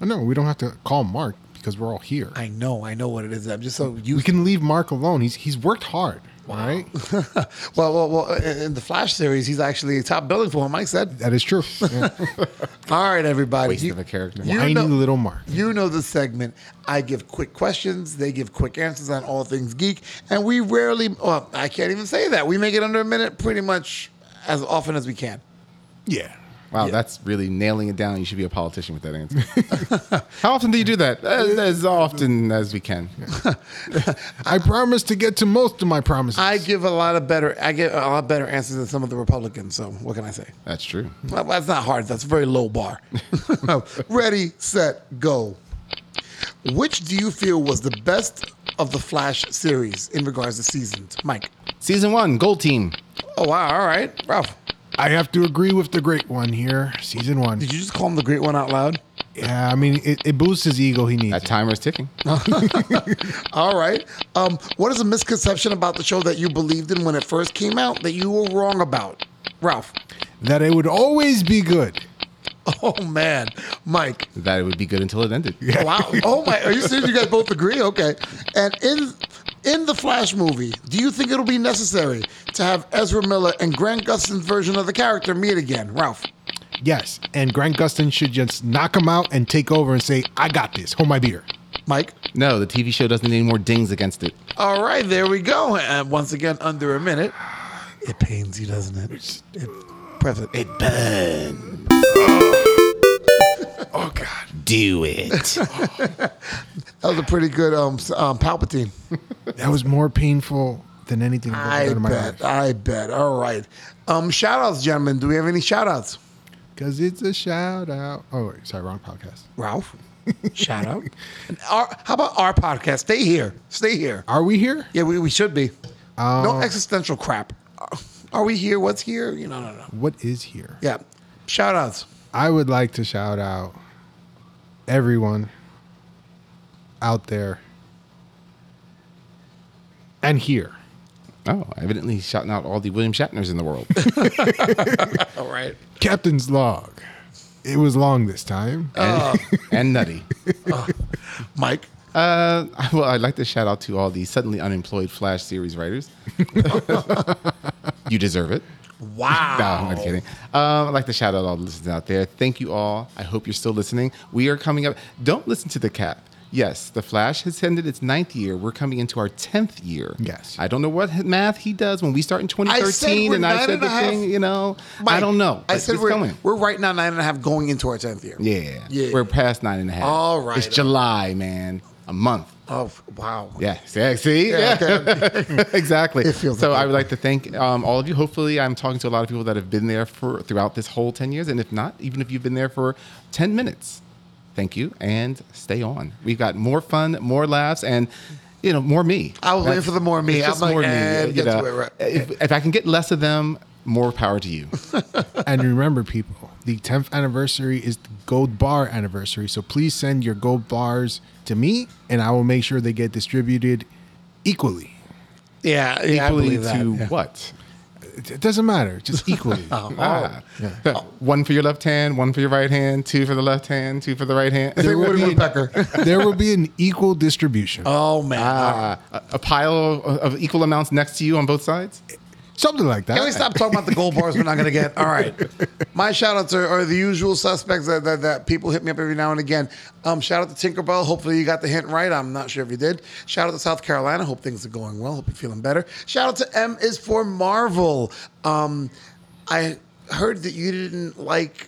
No, we don't have to call Mark because we're all here. I know, I know what it is. I'm just so we can leave Mark alone. He's he's worked hard. All right, well, well, well. In the Flash series, he's actually top billing for him. Mike said. that is true. Yeah. All right, everybody. Waste of a character. Whiny little Mark. You know the segment. I give quick questions. They give quick answers on all things geek, and we rarely. Well, I can't even say that. We make it under a minute, pretty much as often as we can. Yeah. Wow, that's really nailing it down. You should be a politician with that answer. How often do you do that? Uh, as, as often as we can. I promise to get to most of my promises. I give a lot of better. I get a lot better answers than some of the Republicans. So what can I say? That's true. Well, that's not hard. That's a very low bar. Ready, set, go. Which do you feel was the best of the Flash series in regards to seasons? Mike. Season one, Gold Team. Oh wow! All right, Ralph. I have to agree with the great one here, season one. Did you just call him the Great One out loud? Yeah, I mean it, it boosts his ego. He needs. That it. timer's ticking. All right. Um, what is a misconception about the show that you believed in when it first came out that you were wrong about, Ralph? that it would always be good. Oh man, Mike. that it would be good until it ended. Wow. Oh my. Are you serious? You guys both agree? Okay. And in in the Flash movie, do you think it'll be necessary to have Ezra Miller and Grant Gustin's version of the character meet again, Ralph? Yes, and Grant Gustin should just knock him out and take over and say, "I got this. Hold my beer." Mike. No, the TV show doesn't need any more dings against it. All right, there we go. And once again, under a minute. It pains you, doesn't it? It press it. It burns. Oh God. Do it. That was a pretty good um, um Palpatine. That was more painful than anything I've I ever done in my bet. life. I bet. All right. Um, shout outs, gentlemen. Do we have any shout outs? Because it's a shout out. Oh, wait, sorry, wrong podcast. Ralph, shout out. And our, how about our podcast? Stay here. Stay here. Are we here? Yeah, we, we should be. No existential crap. Are- Are we here? What's here? You know, no, no. What is here? Yeah. Shout outs. I would like to shout out everyone out there and here. oh, evidently shouting out all the William Shatners in the world. All right. Captain's log. It was long this time. And, and Nutty. Mike. Uh, well, I'd like to shout out to all the suddenly unemployed Flash series writers. you deserve it. Wow. No, I'm kidding. Um, I'd like to shout out all the listeners out there. Thank you all. I hope you're still listening. We are coming up. Don't listen to the cap. Yes, The Flash has ended its ninth year. We're coming into our tenth year. Yes. I don't know what math he does when we start in 2013, we're and I said and the half. thing. You know, I don't know. I said we're, coming. we're right now nine and a half going into our 10th year. Yeah. Yeah. We're past nine and a half. All right. It's July, man. A month. Oh, wow. Yeah. See? see? Yeah, Yeah. exactly. It feels so like I it. would like to thank um, all of you. Hopefully, I'm talking to a lot of people that have been there for throughout this whole 10 years. And if not, even if you've been there for 10 minutes, thank you and stay on. We've got more fun, more laughs, and you know, more me. I was waiting for the more me. It's I'm just like, more eh, me. get you know. it, right. if, if I can get less of them, more power to you. and remember, people, the 10th anniversary is the gold bar anniversary. So please send your gold bars to me, and I will make sure they get distributed equally. Yeah, yeah I Equally believe to Yeah. what? It it doesn't matter, just equally. Ah. One for your left hand, one for your right hand, two for the left hand, two for the right hand. Say will Woody be- Woodpecker. there will be an equal distribution. Oh, man. Ah, a, a pile of, of equal amounts next to you on both sides. Something like that. Can we stop talking about the gold bars we're not going to get? All right. My shout outs are, are the usual suspects that, that, that people hit me up every now and again. Um, shout out to Tinkerbell. Hopefully you got the hint right. I'm not sure if you did. Shout out to South Carolina. Hope things are going well. Hope you're feeling better. Shout out to M is for Marvel. Um, I heard that you didn't like.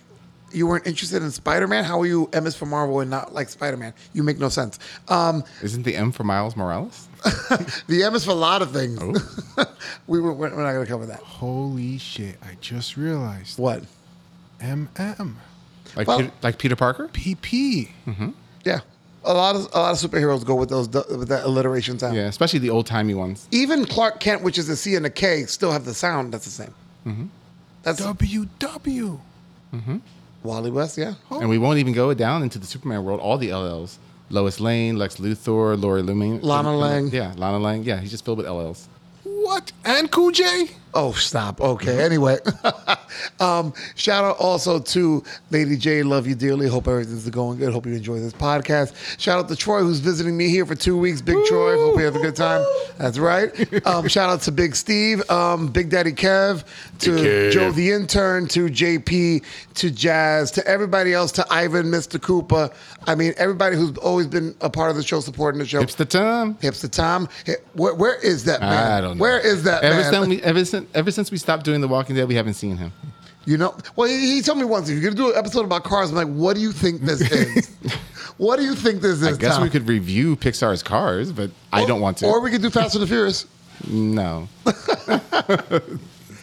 You weren't interested in Spider Man. How are you M is for Marvel and not like Spider Man? You make no sense. Um, Isn't the M for Miles Morales? the M is for a lot of things. Oh. we were, we're not going to cover that. Holy shit! I just realized. What? MM. Like Well- Peter, like Peter Parker? PP. Yeah, a lot of a lot of superheroes go with those with that alliteration sound. Yeah, especially the old timey ones. Even Clark Kent, which is a C and a K, still have the sound that's the same. Mm-hmm. That's WW. Wally West. Yeah. And we won't even go down into the Superman world. All the LLs: Lois Lane, Lex Luthor, Lori Lumen, Lana Lang. Yeah, Lana Lang. Yeah, he's just filled with LLs. What? And Cool J? Oh, stop. Okay. Anyway, um, shout out also to Lady J. Love you dearly. Hope everything's going good. Hope you enjoy this podcast. Shout out to Troy, who's visiting me here for two weeks. Big Troy. Hope you have a good time. That's right. Um, shout out to Big Steve, um, Big Daddy Kev, to Joe the intern, to JP, to Jazz, to everybody else, to Ivan, Mr. Cooper. I mean, everybody who's always been a part of the show, supporting the show. Hips the time. Hipster Tom. Hi- Where, where is that man? I don't know. Where is that ever man? Since we, ever, since, ever since we stopped doing The Walking Dead, we haven't seen him. You know, well, he, he told me once if you're gonna do an episode about cars, I'm like, what do you think this is? what do you think this is? I guess Tom? we could review Pixar's Cars, but I don't want to. Or we could do Fast and the Furious. no.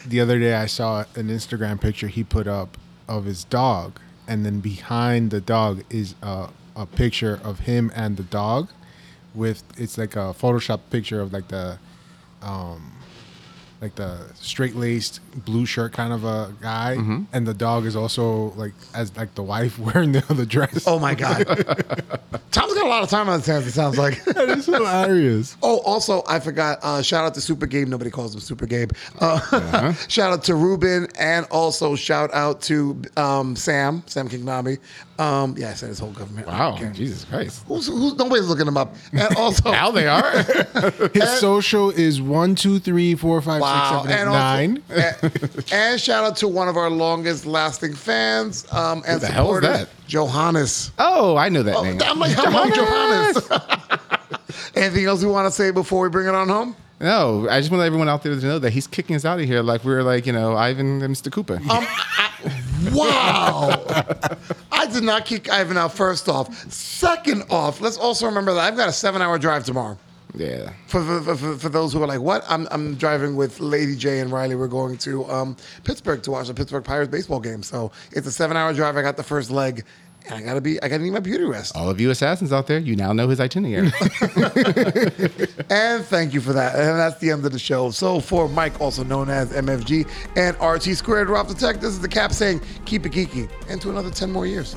The other day I saw an Instagram picture he put up of his dog, and then behind the dog is a, a picture of him and the dog with it's like a Photoshop picture of like the um like the straight laced blue shirt kind of a guy, Mm-hmm. and the dog is also like as like the wife wearing the other dress. Oh my god, Tom's got a lot of time on his hands. It sounds like. that is hilarious. Oh, also, I forgot. Uh, shout out to Super Gabe. Nobody calls him Super Gabe. Uh, shout out to Ruben, and also shout out to um, Sam, Sam Kingnabi. Um, yeah, I said his whole government. Wow. Okay. Jesus Christ. Who's, who's nobody's looking him up? And also, Now they are. His social is one, two, three, four, five, six, Wow. And, also, and, and shout out to one of our longest lasting fans um, and the hell is that? Johannes. oh, I know that Oh, name. I'm like, hello, Johannes. Anything else we want to say before we bring it on home? No, I just want everyone out there to know that he's kicking us out of here like we were like, you know, Ivan and Mr. Cooper. Um, I, wow. I did not kick Ivan out first off. Second off, let's also remember that I've got a seven hour drive tomorrow. Yeah. For, for, for, for those who are like, what? I'm, I'm driving with Lady J and Riley. We're going to um, Pittsburgh to watch the Pittsburgh Pirates baseball game. So it's a seven hour drive. I got the first leg. And I gotta be, I gotta need my beauty rest. All of you assassins out there, you now know his itinerary. And thank you for that. And that's the end of the show. So for Mike, also known as MFG, and RT Squared, Rob the Tech, this is the cap saying, keep it geeky. And to another 10 more years.